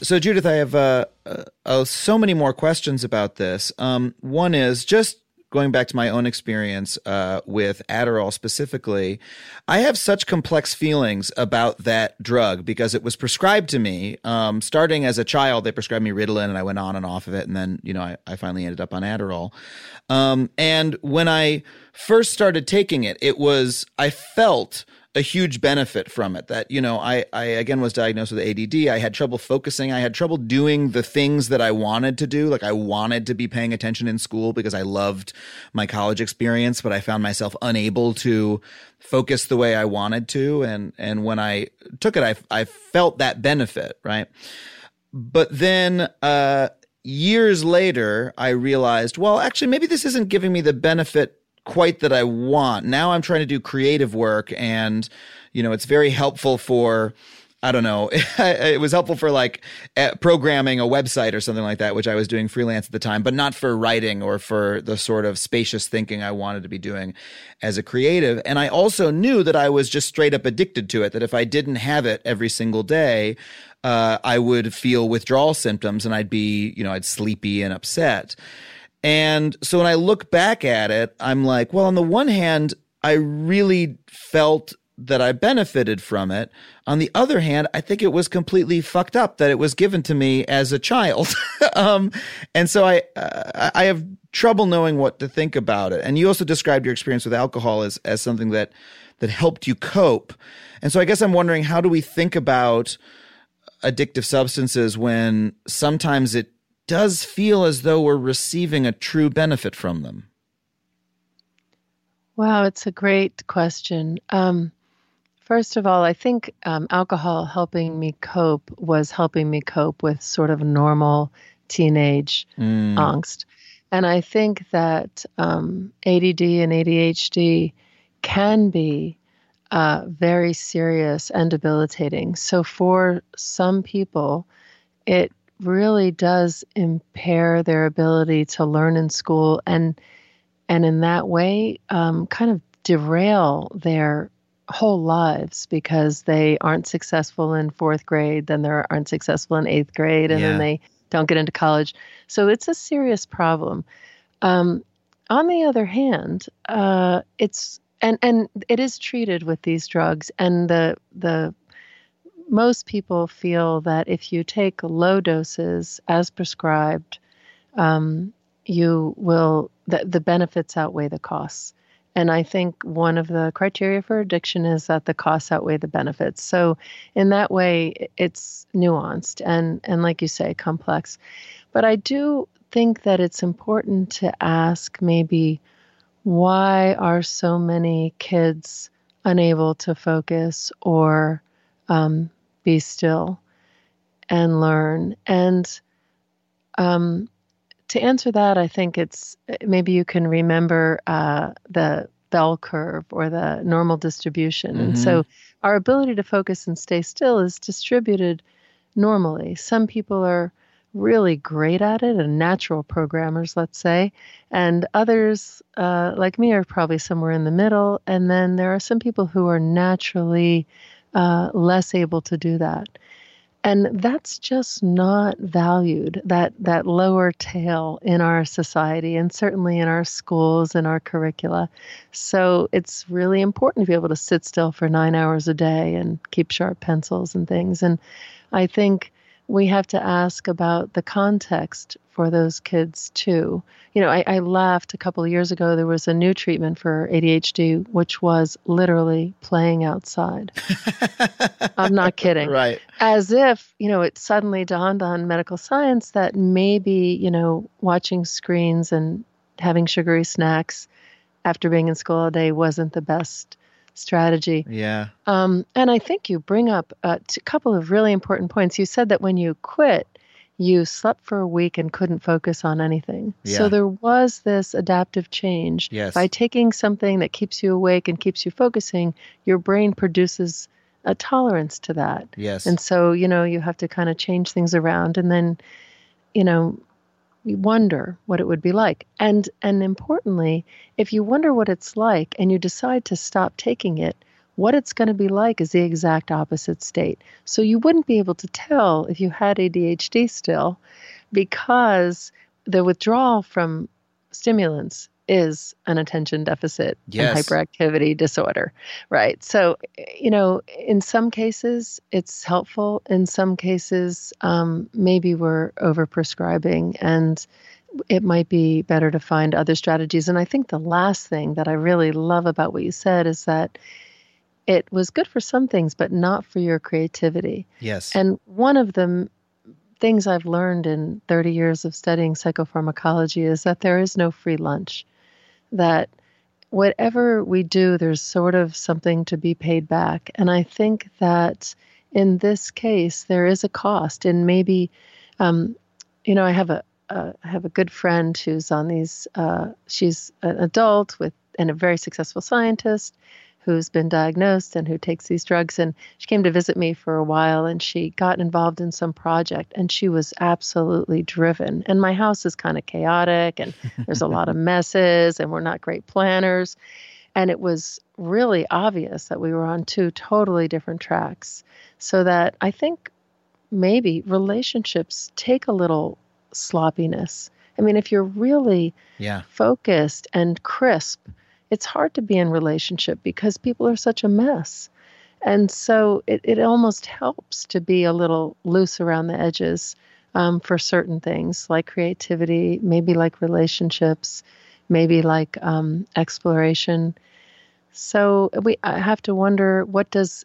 So, Judith, I have uh, uh, uh, so many more questions about this. Um, one is just going back to my own experience uh, with Adderall specifically, I have such complex feelings about that drug because it was prescribed to me. Um, starting as a child, they prescribed me Ritalin, and I went on and off of it, and then you know I, I finally ended up on Adderall. Um, and when I first started taking it, it was I felt a huge benefit from it that you know I, I again was diagnosed with add i had trouble focusing. I had trouble doing the things that i wanted to do. Like i wanted to be paying attention in school because i loved my college experience but i found myself unable to focus the way i wanted to. And and when i took it i, I felt that benefit right? But then uh years later i realized well actually maybe this isn't giving me the benefit quite that I want. Now I'm trying to do creative work and you know, it's very helpful for I don't know. it was helpful for like programming a website or something like that, which I was doing freelance at the time, but not for writing or for the sort of spacious thinking I wanted to be doing as a creative. And I also knew that I was just straight up addicted to it, that if I didn't have it every single day, uh, I would feel withdrawal symptoms and I'd be, you know, I'd sleepy and upset. And so when I look back at it, I'm like, well, on the one hand, I really felt that I benefited from it. On the other hand, I think it was completely fucked up that it was given to me as a child. um, and so I, uh, I have trouble knowing what to think about it. And you also described your experience with alcohol as, as something that, that helped you cope. And so I guess I'm wondering, how do we think about addictive substances when sometimes it does feel as though we're receiving a true benefit from them? Wow, it's a great question. Um, first of all, I think um, alcohol helping me cope was helping me cope with sort of normal teenage mm. angst. And I think that um, ADD and ADHD can be uh, very serious and debilitating. So for some people, it really does impair their ability to learn in school and and in that way um, kind of derail their whole lives because they aren't successful in fourth grade then they aren't successful in eighth grade and yeah. then they don't get into college so it's a serious problem um, on the other hand uh, it's and and it is treated with these drugs and the the most people feel that if you take low doses as prescribed, um, you will the, the benefits outweigh the costs. And I think one of the criteria for addiction is that the costs outweigh the benefits. So in that way, it's nuanced and and like you say, complex. But I do think that it's important to ask maybe why are so many kids unable to focus or um, be still. and learn. And um, to answer that, I think it's maybe you can remember uh, the bell curve or the normal distribution. Mm-hmm. And so our ability to focus and stay still is distributed normally. Some people are really great at it and natural programmers, let's say, and others, uh, like me, are probably somewhere in the middle. And then there are some people who are naturally uh, less able to do that. And that's just not valued that that lower tail in our society and certainly in our schools and our curricula. So it's really important to be able to sit still for 9 hours a day and keep sharp pencils and things. And i think we have to ask about the context for those kids too. You know, I, I, laughed a couple of years ago. There was a new treatment for ADHD, which was literally playing outside. I'm not kidding. Right. As if, you know, it suddenly dawned on medical science that maybe, you know, watching screens and having sugary snacks after being in school all day wasn't the best strategy. Yeah. Um, and I think you bring up a couple of really important points. You said that when you quit, you slept for a week and couldn't focus on anything. Yeah. So there was this adaptive change. Yes. By taking something that keeps you awake and keeps you focusing, your brain produces a tolerance to that. Yes. And so, you know, you have to kind of change things around and then, you know, you wonder what it would be like. And and importantly, if you wonder what it's like and you decide to stop taking it, what it's going to be like is the exact opposite state. So you wouldn't be able to tell if you had ADHD still because the withdrawal from stimulants is an attention deficit yes. and hyperactivity disorder, right? So, you know, in some cases it's helpful. In some cases, um, maybe we're overprescribing, and it might be better to find other strategies. And I think the last thing that I really love about what you said is that it was good for some things, but not for your creativity. Yes. And one of them things I've learned in 30 years of studying psychopharmacology is that there is no free lunch that whatever we do, there's sort of something to be paid back. And I think that in this case, there is a cost. And maybe, um, you know, I have a, have a good friend who's on these. Uh, she's an adult with and a very successful scientist, who's been diagnosed and who takes these drugs. And she came to visit me for a while and she got involved in some project and she was absolutely driven. And my house is kind of chaotic and there's a lot of messes and we're not great planners. And it was really obvious that we were on two totally different tracks. So that I think maybe relationships take a little sloppiness. I mean, if you're really yeah. focused and crisp, it's hard to be in relationship because people are such a mess. And so it, it almost helps to be a little loose around the edges um, for certain things like creativity, maybe like relationships, maybe like um, exploration. So we I have to wonder what does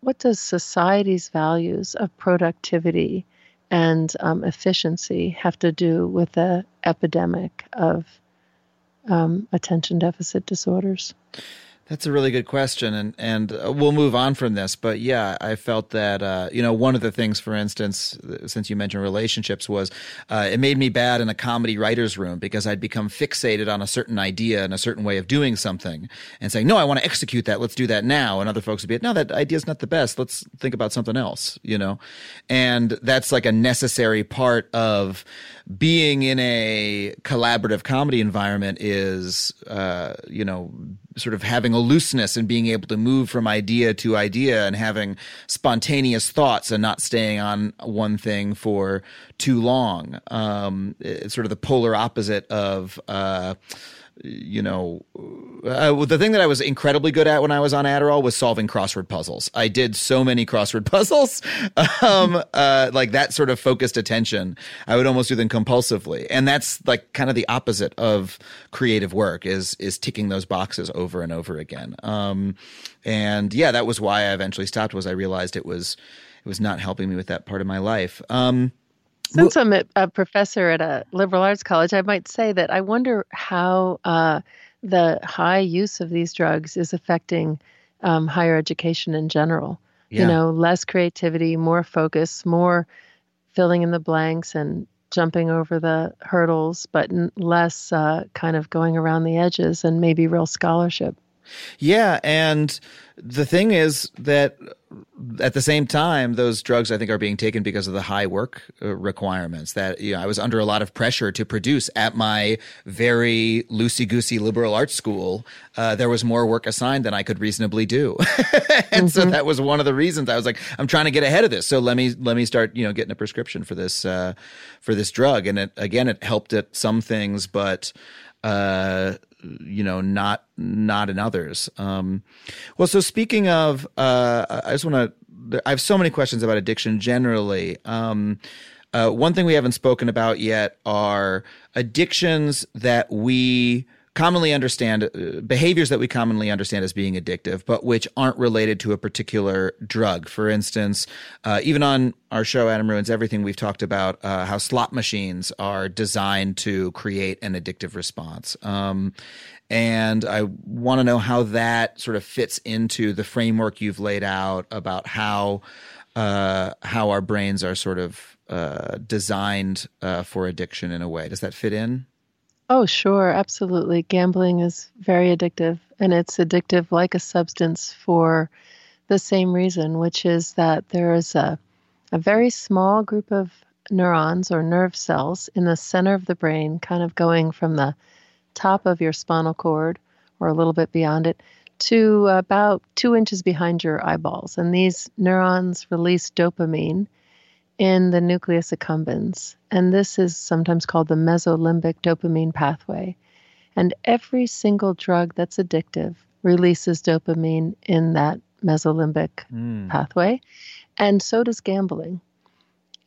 what does society's values of productivity and um, efficiency have to do with the epidemic of um, attention deficit disorders? That's a really good question, and and uh, we'll move on from this. But yeah, I felt that uh, you know one of the things, for instance, since you mentioned relationships, was uh, it made me bad in a comedy writers' room because I'd become fixated on a certain idea and a certain way of doing something, and saying, "No, I want to execute that. Let's do that now." And other folks would be, "No, that idea's not the best. Let's think about something else." You know, and that's like a necessary part of being in a collaborative comedy environment. Is uh, you know sort of having a looseness and being able to move from idea to idea and having spontaneous thoughts and not staying on one thing for too long. Um, it's sort of the polar opposite of. Uh, you know, uh, the thing that I was incredibly good at when I was on Adderall was solving crossword puzzles. I did so many crossword puzzles, um, uh, like that sort of focused attention. I would almost do them compulsively, and that's like kind of the opposite of creative work is is ticking those boxes over and over again. Um, and yeah, that was why I eventually stopped. Was I realized it was it was not helping me with that part of my life. Um, since I'm a, professor at a liberal arts college, I might say that I wonder how uh, the high use of these drugs is affecting um, higher education in general. You know, less creativity, more focus, more filling in the blanks and jumping over the hurdles, but n- less uh, kind of going around the edges and maybe real scholarship. Yeah, and the thing is that at the same time, those drugs I think are being taken because of the high work uh, requirements. That you know, I was under a lot of pressure to produce at my very loosey goosey liberal arts school. Uh, there was more work assigned than I could reasonably do, and mm-hmm. so that was one of the reasons I was like, I'm trying to get ahead of this. So let me let me start you know getting a prescription for this uh, for this drug. And it again, it helped at some things, but uh, you know, not not in others. Um, well, so speaking of, uh, I just want to. I have so many questions about addiction generally. Um, uh, one thing we haven't spoken about yet are addictions that we commonly understand uh, behaviors that we commonly understand as being addictive, but which aren't related to a particular drug. For instance, uh, even on our show, Adam Ruins Everything, we've talked about uh, how slot machines are designed to create an addictive response. Um, and I want to know how that sort of fits into the framework you've laid out about how uh, how our brains are sort of uh, designed uh, for addiction in a way. Does that fit in? Oh, sure, absolutely. Gambling is very addictive, and it's addictive like a substance for the same reason, which is that there is a, a very small group of neurons or nerve cells in the center of the brain, kind of going from the top of your spinal cord or a little bit beyond it to about two inches behind your eyeballs. And these neurons release dopamine in the nucleus accumbens. And this is sometimes called the mesolimbic dopamine pathway. And every single drug that's addictive releases dopamine in that mesolimbic mm. pathway. And so does gambling.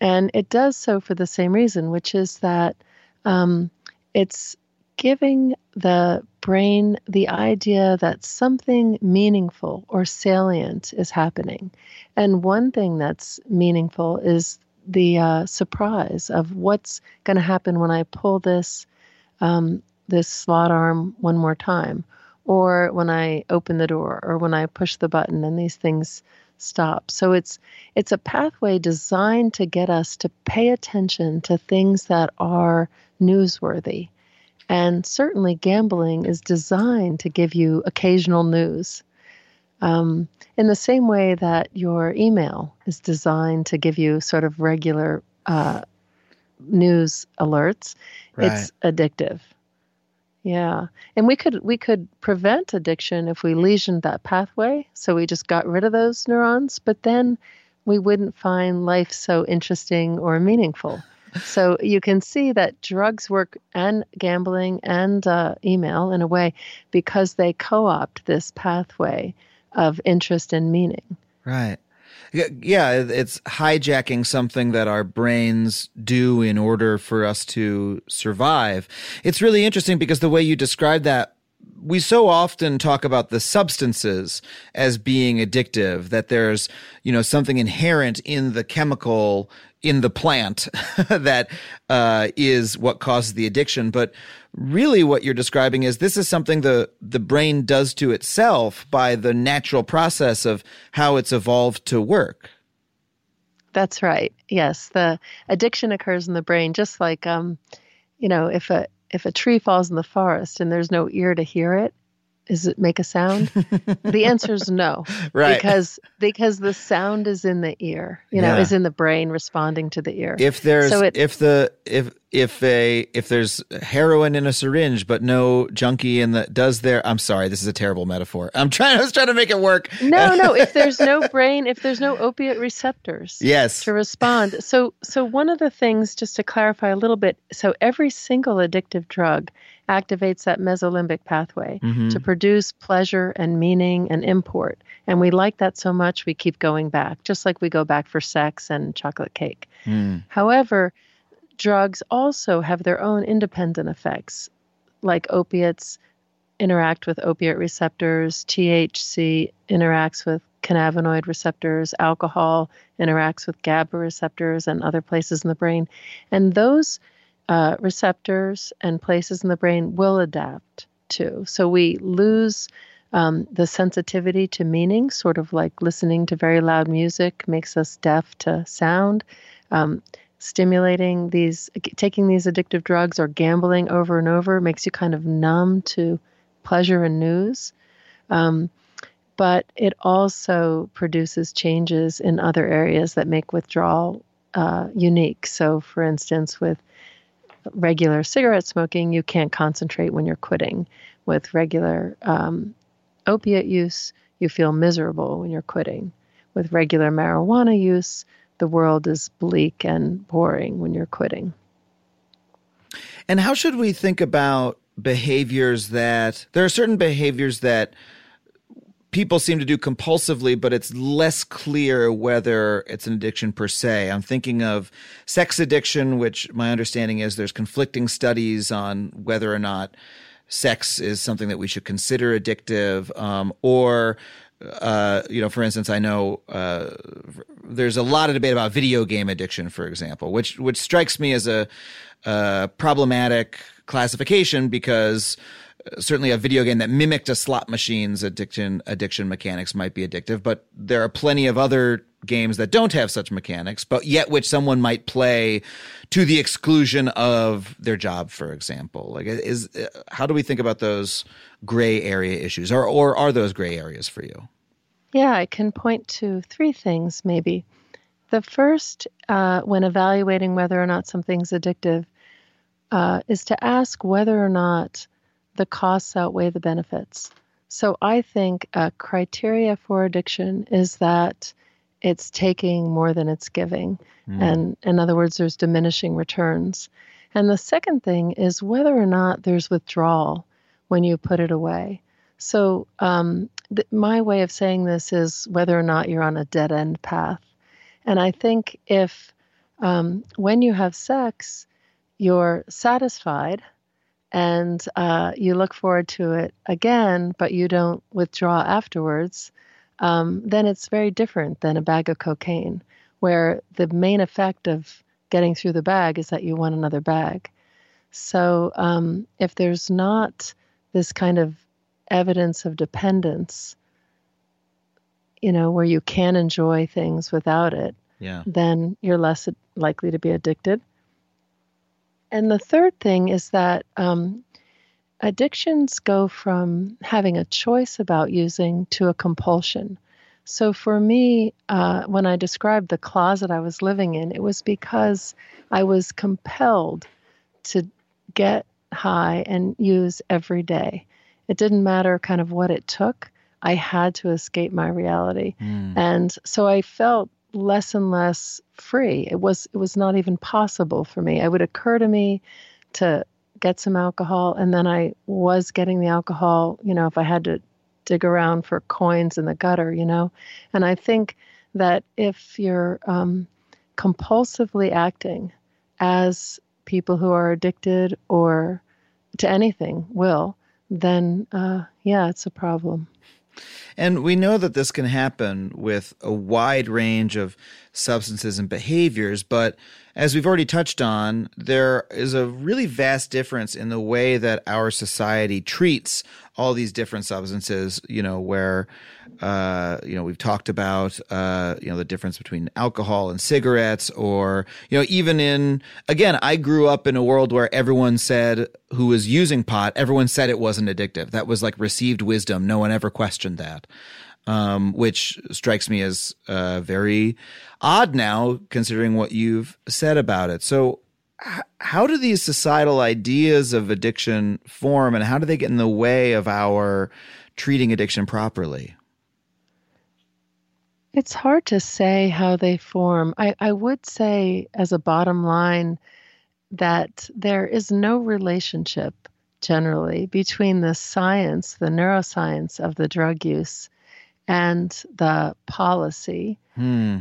And it does so for the same reason, which is that um, it's giving the brain the idea that something meaningful or salient is happening. And one thing that's meaningful is the uh, surprise of what's going to happen when I pull this um, this slot arm one more time, or when I open the door, or when I push the button, and these things stop. So it's it's a pathway designed to get us to pay attention to things that are newsworthy. And certainly gambling is designed to give you occasional news. Um, in the same way that your email is designed to give you sort of regular uh, news alerts, right. it's addictive. Yeah, and we could we could prevent addiction if we lesioned that pathway. So we just got rid of those neurons, but then we wouldn't find life so interesting or meaningful. So you can see that drugs work and gambling and uh, email in a way because they co-opt this pathway of interest and meaning. Right. Yeah, it's hijacking something that our brains do in order for us to survive. It's really interesting because the way you describe that we so often talk about the substances as being addictive that there's you know something inherent in the chemical in the plant that uh, is what causes the addiction. But really what you're describing is this is something the the brain does to itself by the natural process of how it's evolved to work. That's right. Yes the addiction occurs in the brain just like um you know if a if a tree falls in the forest and there's no ear to hear it, does it make a sound? the answer is no. Right. Because because the sound is in the ear, you know, yeah. is in the brain responding to the ear. If there's so it, if the if if a if there's heroin in a syringe but no junkie in the does there I'm sorry, this is a terrible metaphor. I'm trying I was trying to make it work. No, no, if there's no brain, if there's no opiate receptors yes. to respond. So so one of the things just to clarify a little bit, so every single addictive drug activates that mesolimbic pathway mm-hmm. to produce pleasure and meaning and import. And we like that so much, we keep going back, just like we go back for sex and chocolate cake. Mm. However, drugs also have their own independent effects, like opiates interact with opiate receptors, THC interacts with cannabinoid receptors, alcohol interacts with GABA receptors and other places in the brain. And those uh, receptors and places in the brain will adapt too. So we lose Um, the sensitivity to meaning, sort of like listening to very loud music, makes us deaf to sound. Um, stimulating these, taking these addictive drugs or gambling over and over makes you kind of numb to pleasure and news. Um, but it also produces changes in other areas that make withdrawal uh, unique. So, for instance, with regular cigarette smoking, you can't concentrate when you're quitting. With regular um, opiate use, you feel miserable when you're quitting. With regular marijuana use, the world is bleak and boring when you're quitting. And how should we think about behaviors that there are certain behaviors that people seem to do compulsively, but it's less clear whether it's an addiction per se. I'm thinking of sex addiction, which my understanding is there's conflicting studies on whether or not sex is something that we should consider addictive, um, or uh, you know, for instance, I know uh, there's a lot of debate about video game addiction, for example, which which strikes me as a, a problematic classification because uh, certainly a video game that mimicked a slot machine's addiction addiction mechanics might be addictive, but there are plenty of other games that don't have such mechanics, but yet which someone might play to the exclusion of their job, for example. Like, is uh, how do we think about those gray area issues, or or are those gray areas for you? Yeah, I can point to three things maybe. The first, uh, when evaluating whether or not something's addictive, uh, is to ask whether or not the costs outweigh the benefits. So I think a criteria for addiction is that it's taking more than it's giving. Mm. And in other words, there's diminishing returns. And the second thing is whether or not there's withdrawal when you put it away. So, um, th- my way of saying this is whether or not you're on a dead end path. And I think if um, when you have sex, you're satisfied and uh, you look forward to it again, but you don't withdraw afterwards, um, then it's very different than a bag of cocaine, where the main effect of getting through the bag is that you want another bag. So um, if there's not this kind of evidence of dependence, you know, where you can enjoy things without it, yeah. then you're less likely to be addicted. And the third thing is that um, addictions go from having a choice about using to a compulsion. So for me, uh, when I described the closet I was living in, it was because I was compelled to get high and use every day. It didn't matter kind of what it took. I had to escape my reality. Mm. And so I felt less and less free. It was it was not even possible for me. It would occur to me to get some alcohol and then I was getting the alcohol, you know, if I had to dig around for coins in the gutter, you know. And I think that if you're um, compulsively acting as people who are addicted or to anything will, then uh, yeah, it's a problem. And we know that this can happen with a wide range of substances and behaviors, but as we've already touched on, there is a really vast difference in the way that our society treats all these different substances, you know, where, uh, you know, we've talked about, uh, you know, the difference between alcohol and cigarettes, or, you know, even in, again, I grew up in a world where everyone said who was using pot, everyone said it wasn't addictive. That was like received wisdom. No one ever questioned that um, which strikes me as uh, very odd now, considering what you've said about it. So, h- how do these societal ideas of addiction form, and how do they get in the way of our treating addiction properly? It's hard to say how they form. I, I would say, as a bottom line, that there is no relationship generally between the science, the neuroscience of the drug use, and the policy. Hmm.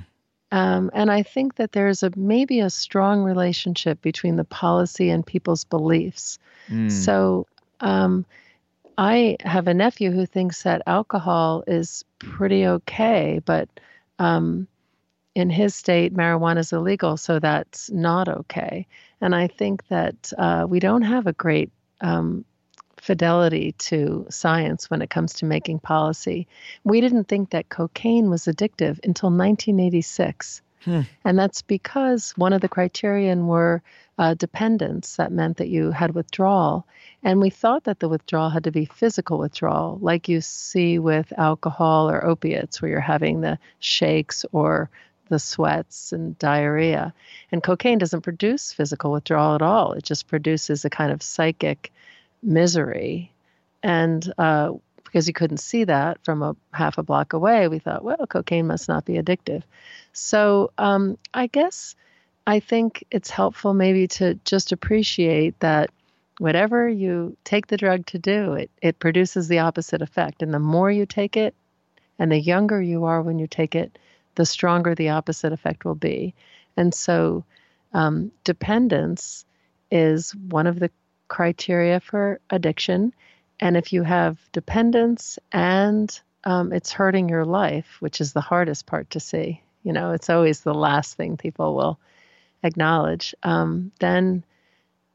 Um, and I think that there's a maybe a strong relationship between the policy and people's beliefs. Mm. So um, I have a nephew who thinks that alcohol is pretty okay, but um, in his state, marijuana is illegal, so that's not okay. And I think that uh, we don't have a great um, fidelity to science when it comes to making policy. We didn't think that cocaine was addictive until 1986. Hmm. And that's because one of the criterion were uh, dependence. That meant that you had withdrawal. And we thought that the withdrawal had to be physical withdrawal, like you see with alcohol or opiates, where you're having the shakes or the sweats and diarrhea. And cocaine doesn't produce physical withdrawal at all, it just produces a kind of psychic misery. And uh, because you couldn't see that from a half a block away, we thought, well, cocaine must not be addictive. So um, I guess I think it's helpful maybe to just appreciate that whatever you take the drug to do, it, it produces the opposite effect. And the more you take it, and the younger you are when you take it, the stronger the opposite effect will be. And so, um, dependence is one of the criteria for addiction. And if you have dependence and um, it's hurting your life, which is the hardest part to see, you know, it's always the last thing people will acknowledge, um, then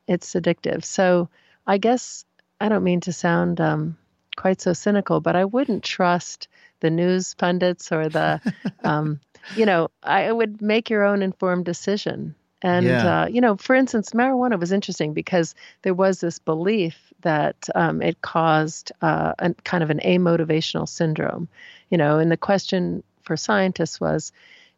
it's addictive. So I guess I don't mean to sound um, quite so cynical, but I wouldn't trust the news pundits or the, um, you know, I would make your own informed decision. And, yeah. uh, you know, for instance, marijuana was interesting because there was this belief that um, it caused uh, a kind of an amotivational syndrome, you know, and the question for scientists was,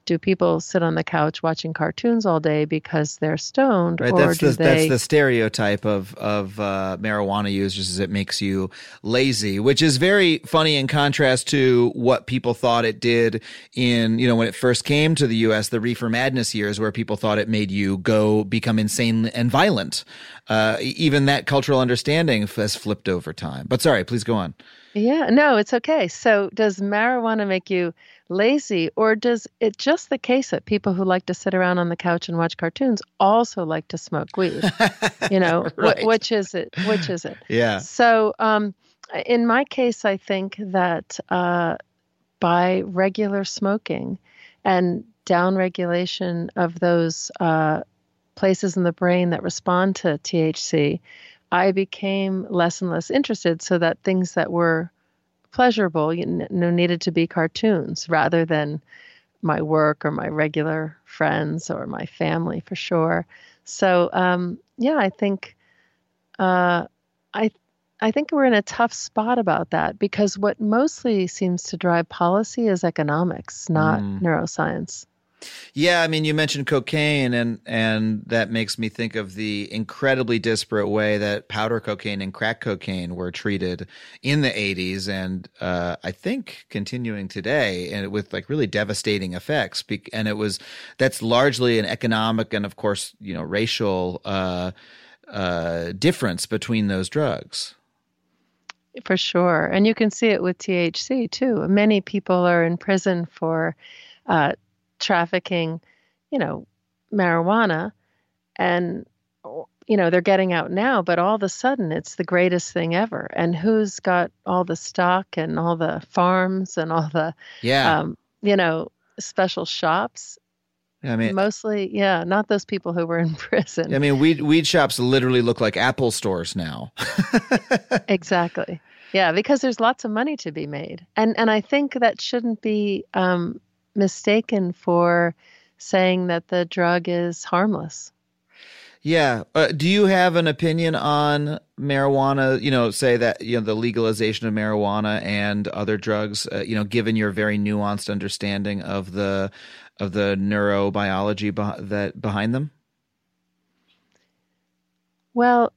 do people sit on the couch watching cartoons all day because they're stoned right or that's do the, they that's the stereotype of of uh, marijuana users is it makes you lazy which is very funny in contrast to what people thought it did in you know when it first came to the US the reefer madness years where people thought it made you go become insane and violent. Uh, even that cultural understanding has flipped over time. But sorry please go on yeah no it's okay so does marijuana make you lazy, or does it just the case that people who like to sit around on the couch and watch cartoons also like to smoke weed? you know, right. wh- which is it? Which is it? Yeah. So, um, in my case, I think that uh, by regular smoking and downregulation of those uh, places in the brain that respond to THC, I became less and less interested so that things that were pleasurable, you know, needed to be cartoons rather than my work or my regular friends or my family for sure. So um, yeah, I think uh, I I think we're in a tough spot about that because what mostly seems to drive policy is economics, not mm. neuroscience. Yeah, I mean, you mentioned cocaine, and and that makes me think of the incredibly disparate way that powder cocaine and crack cocaine were treated in the '80s, and uh, I think continuing today, and with like really devastating effects. And it was that's largely an economic and, of course, you know, racial uh, uh, difference between those drugs. For sure, and you can see it with THC too. Many people are in prison for. Uh, trafficking, you know, marijuana and you know, they're getting out now, but all of a sudden it's the greatest thing ever. And who's got all the stock and all the farms and all the yeah. um, you know, special shops? I mean, mostly, yeah, not those people who were in prison. I mean, weed weed shops literally look like Apple stores now. exactly. Yeah, because there's lots of money to be made, and and I think that shouldn't be um, mistaken for saying that the drug is harmless. Yeah. Uh, do you have an opinion on marijuana? You know, say that you know the legalization of marijuana and other drugs. Uh, you know, given your very nuanced understanding of the of the neurobiology be- that behind them. Well,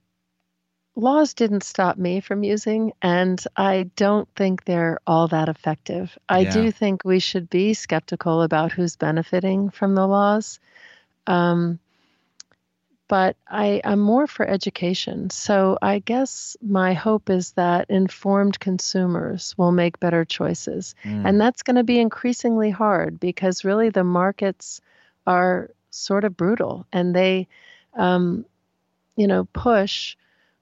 laws didn't stop me from using, and I don't think they're all that effective. I yeah. do think we should be skeptical about who's benefiting from the laws. Um, but I, am more for education. So I guess my hope is that informed consumers will make better choices. Mm. And that's going to be increasingly hard because really the markets are sort of brutal and they, um, you know, push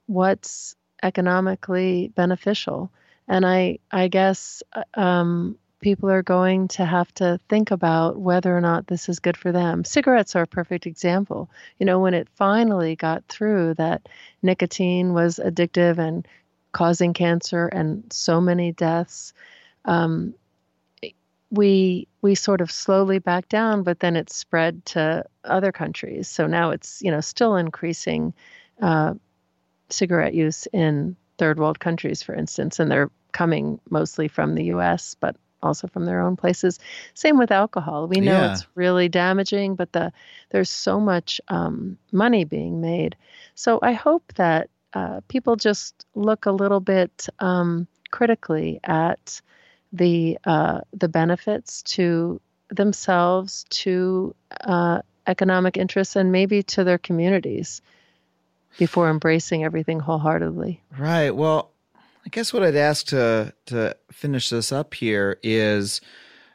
what's economically beneficial. And I, I guess uh, um, people are going to have to think about whether or not this is good for them. Cigarettes are a perfect example. You know, when it finally got through that nicotine was addictive and causing cancer and so many deaths. Um, we we sort of slowly back down, but then it spread to other countries. So now it's you know still increasing uh, cigarette use in third world countries, for instance, and they're coming mostly from the U.S., but also from their own places. Same with alcohol. We know Yeah. it's really damaging, but the there's so much um, money being made. So I hope that uh, people just look a little bit um, critically at the uh, the benefits to themselves, to uh, economic interests, and maybe to their communities before embracing everything wholeheartedly. Right. Well, I guess what I'd ask to to finish this up here is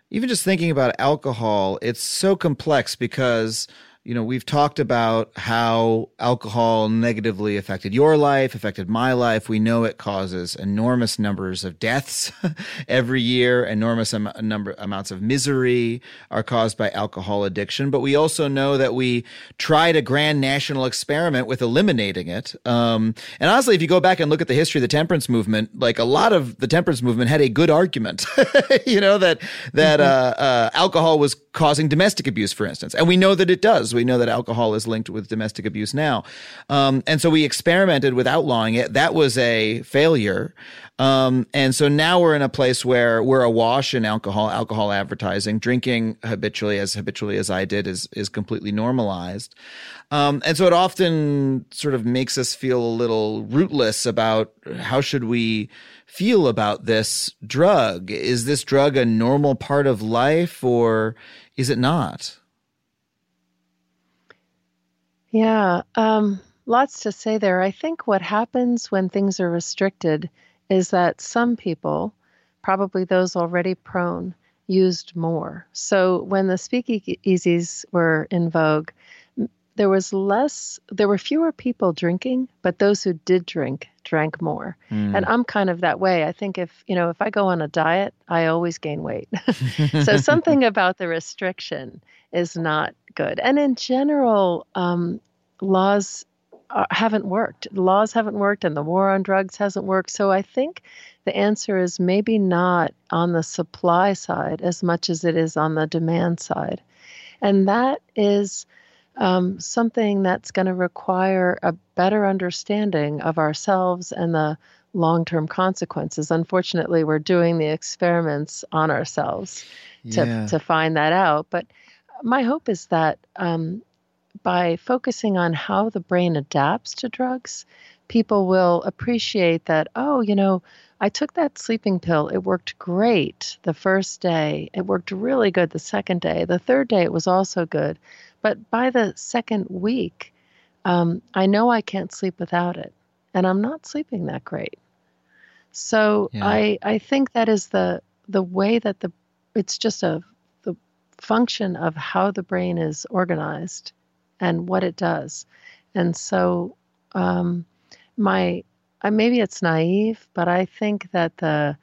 even just thinking about alcohol, it's so complex because you know, we've talked about how alcohol negatively affected your life, affected my life. We know it causes enormous numbers of deaths every year, enormous am- number amounts of misery are caused by alcohol addiction. But we also know that we tried a grand national experiment with eliminating it. Um, and honestly, if you go back and look at the history of the temperance movement, like a lot of the temperance movement had a good argument, you know, that that uh, uh, alcohol was causing domestic abuse, for instance, and we know that it does. We know that alcohol is linked with domestic abuse now, um, and so we experimented with outlawing it. That was a failure. Um, and so now we're in a place where we're awash in alcohol, alcohol advertising, drinking habitually as habitually as I did is is completely normalized. Um, and so it often sort of makes us feel a little rootless about how should we feel about this drug? Is this drug a normal part of life or is it not? Yeah, um, lots to say there. I think what happens when things are restricted is that some people, probably those already prone, used more. So when the speakeasies were in vogue, there was less, there were fewer people drinking, but those who did drink drank more. And I'm kind of that way. I think if, you know, if I go on a diet, I always gain weight. so something about the restriction is not good. And in general, um, laws uh, haven't worked. Laws haven't worked, and the war on drugs hasn't worked. So I think the answer is maybe not on the supply side as much as it is on the demand side. And that is um, something that's going to require a better understanding of ourselves and the long term consequences. Unfortunately, we're doing the experiments on ourselves to, Yeah. to find that out. But my hope is that um, by focusing on how the brain adapts to drugs, people will appreciate that, oh, you know, I took that sleeping pill. It worked great the first day. It worked really good the second day. The third day, it was also good. But by the second week, um, I know I can't sleep without it. And I'm not sleeping that great. So Yeah. I, I think that is the the way that the it's just a the function of how the brain is organized and what it does. And so um, my I, maybe it's naive, but I think that the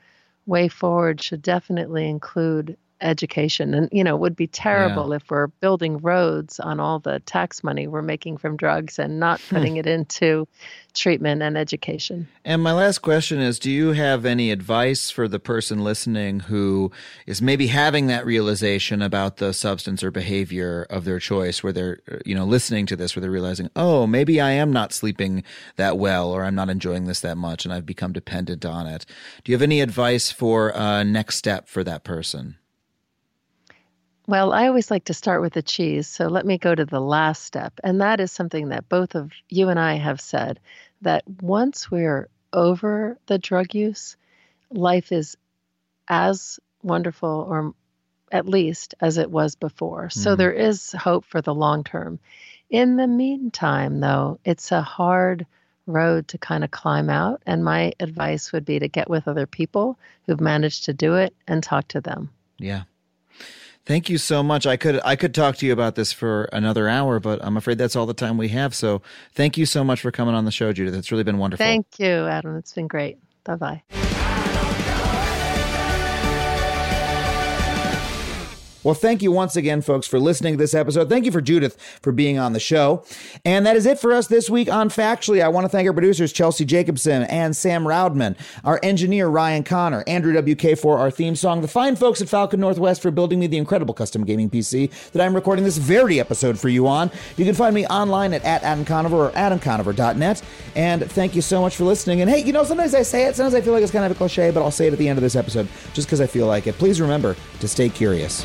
way forward should definitely include education. And you know, it would be terrible if we're building roads on all the tax money we're making from drugs and not hmm. putting it into treatment and education. And my last question is Do you have any advice for the person listening who is maybe having that realization about the substance or behavior of their choice, where they're, you know, listening to this, where they're realizing, oh, maybe I am not sleeping that well, or I'm not enjoying this that much, and I've become dependent on it? Do you have any advice for a next step for that person? Well, I always like to start with the cheese, so let me go to the last step. And that is something that both of you and I have said that once we're over the drug use, life is as wonderful or at least as it was before. So mm-hmm. there is hope for the long term. In the meantime, though, it's a hard road to kind of climb out. And my advice would be to get with other people who've managed to do it and talk to them. Yeah. Thank you so much. I could I could talk to you about this for another hour, but I'm afraid that's all the time we have. So thank you so much for coming on the show, Judith. It's really been wonderful. Thank you, Adam. It's been great. Bye bye. Well, thank you once again, folks, for listening to this episode. Thank you for Judith for being on the show. And that is it for us this week on Factually. I want to thank our producers, Chelsea Jacobson and Sam Roudman, our engineer, Ryan Connor, Andrew WK for our theme song, the fine folks at Falcon Northwest for building me the incredible custom gaming PC that I'm recording this very episode for you on. You can find me online at, at Adam Conover or adamconover.net. And thank you so much for listening. And hey, you know, sometimes I say it, sometimes I feel like it's kind of a cliche, but I'll say it at the end of this episode just because I feel like it. Please remember to stay curious.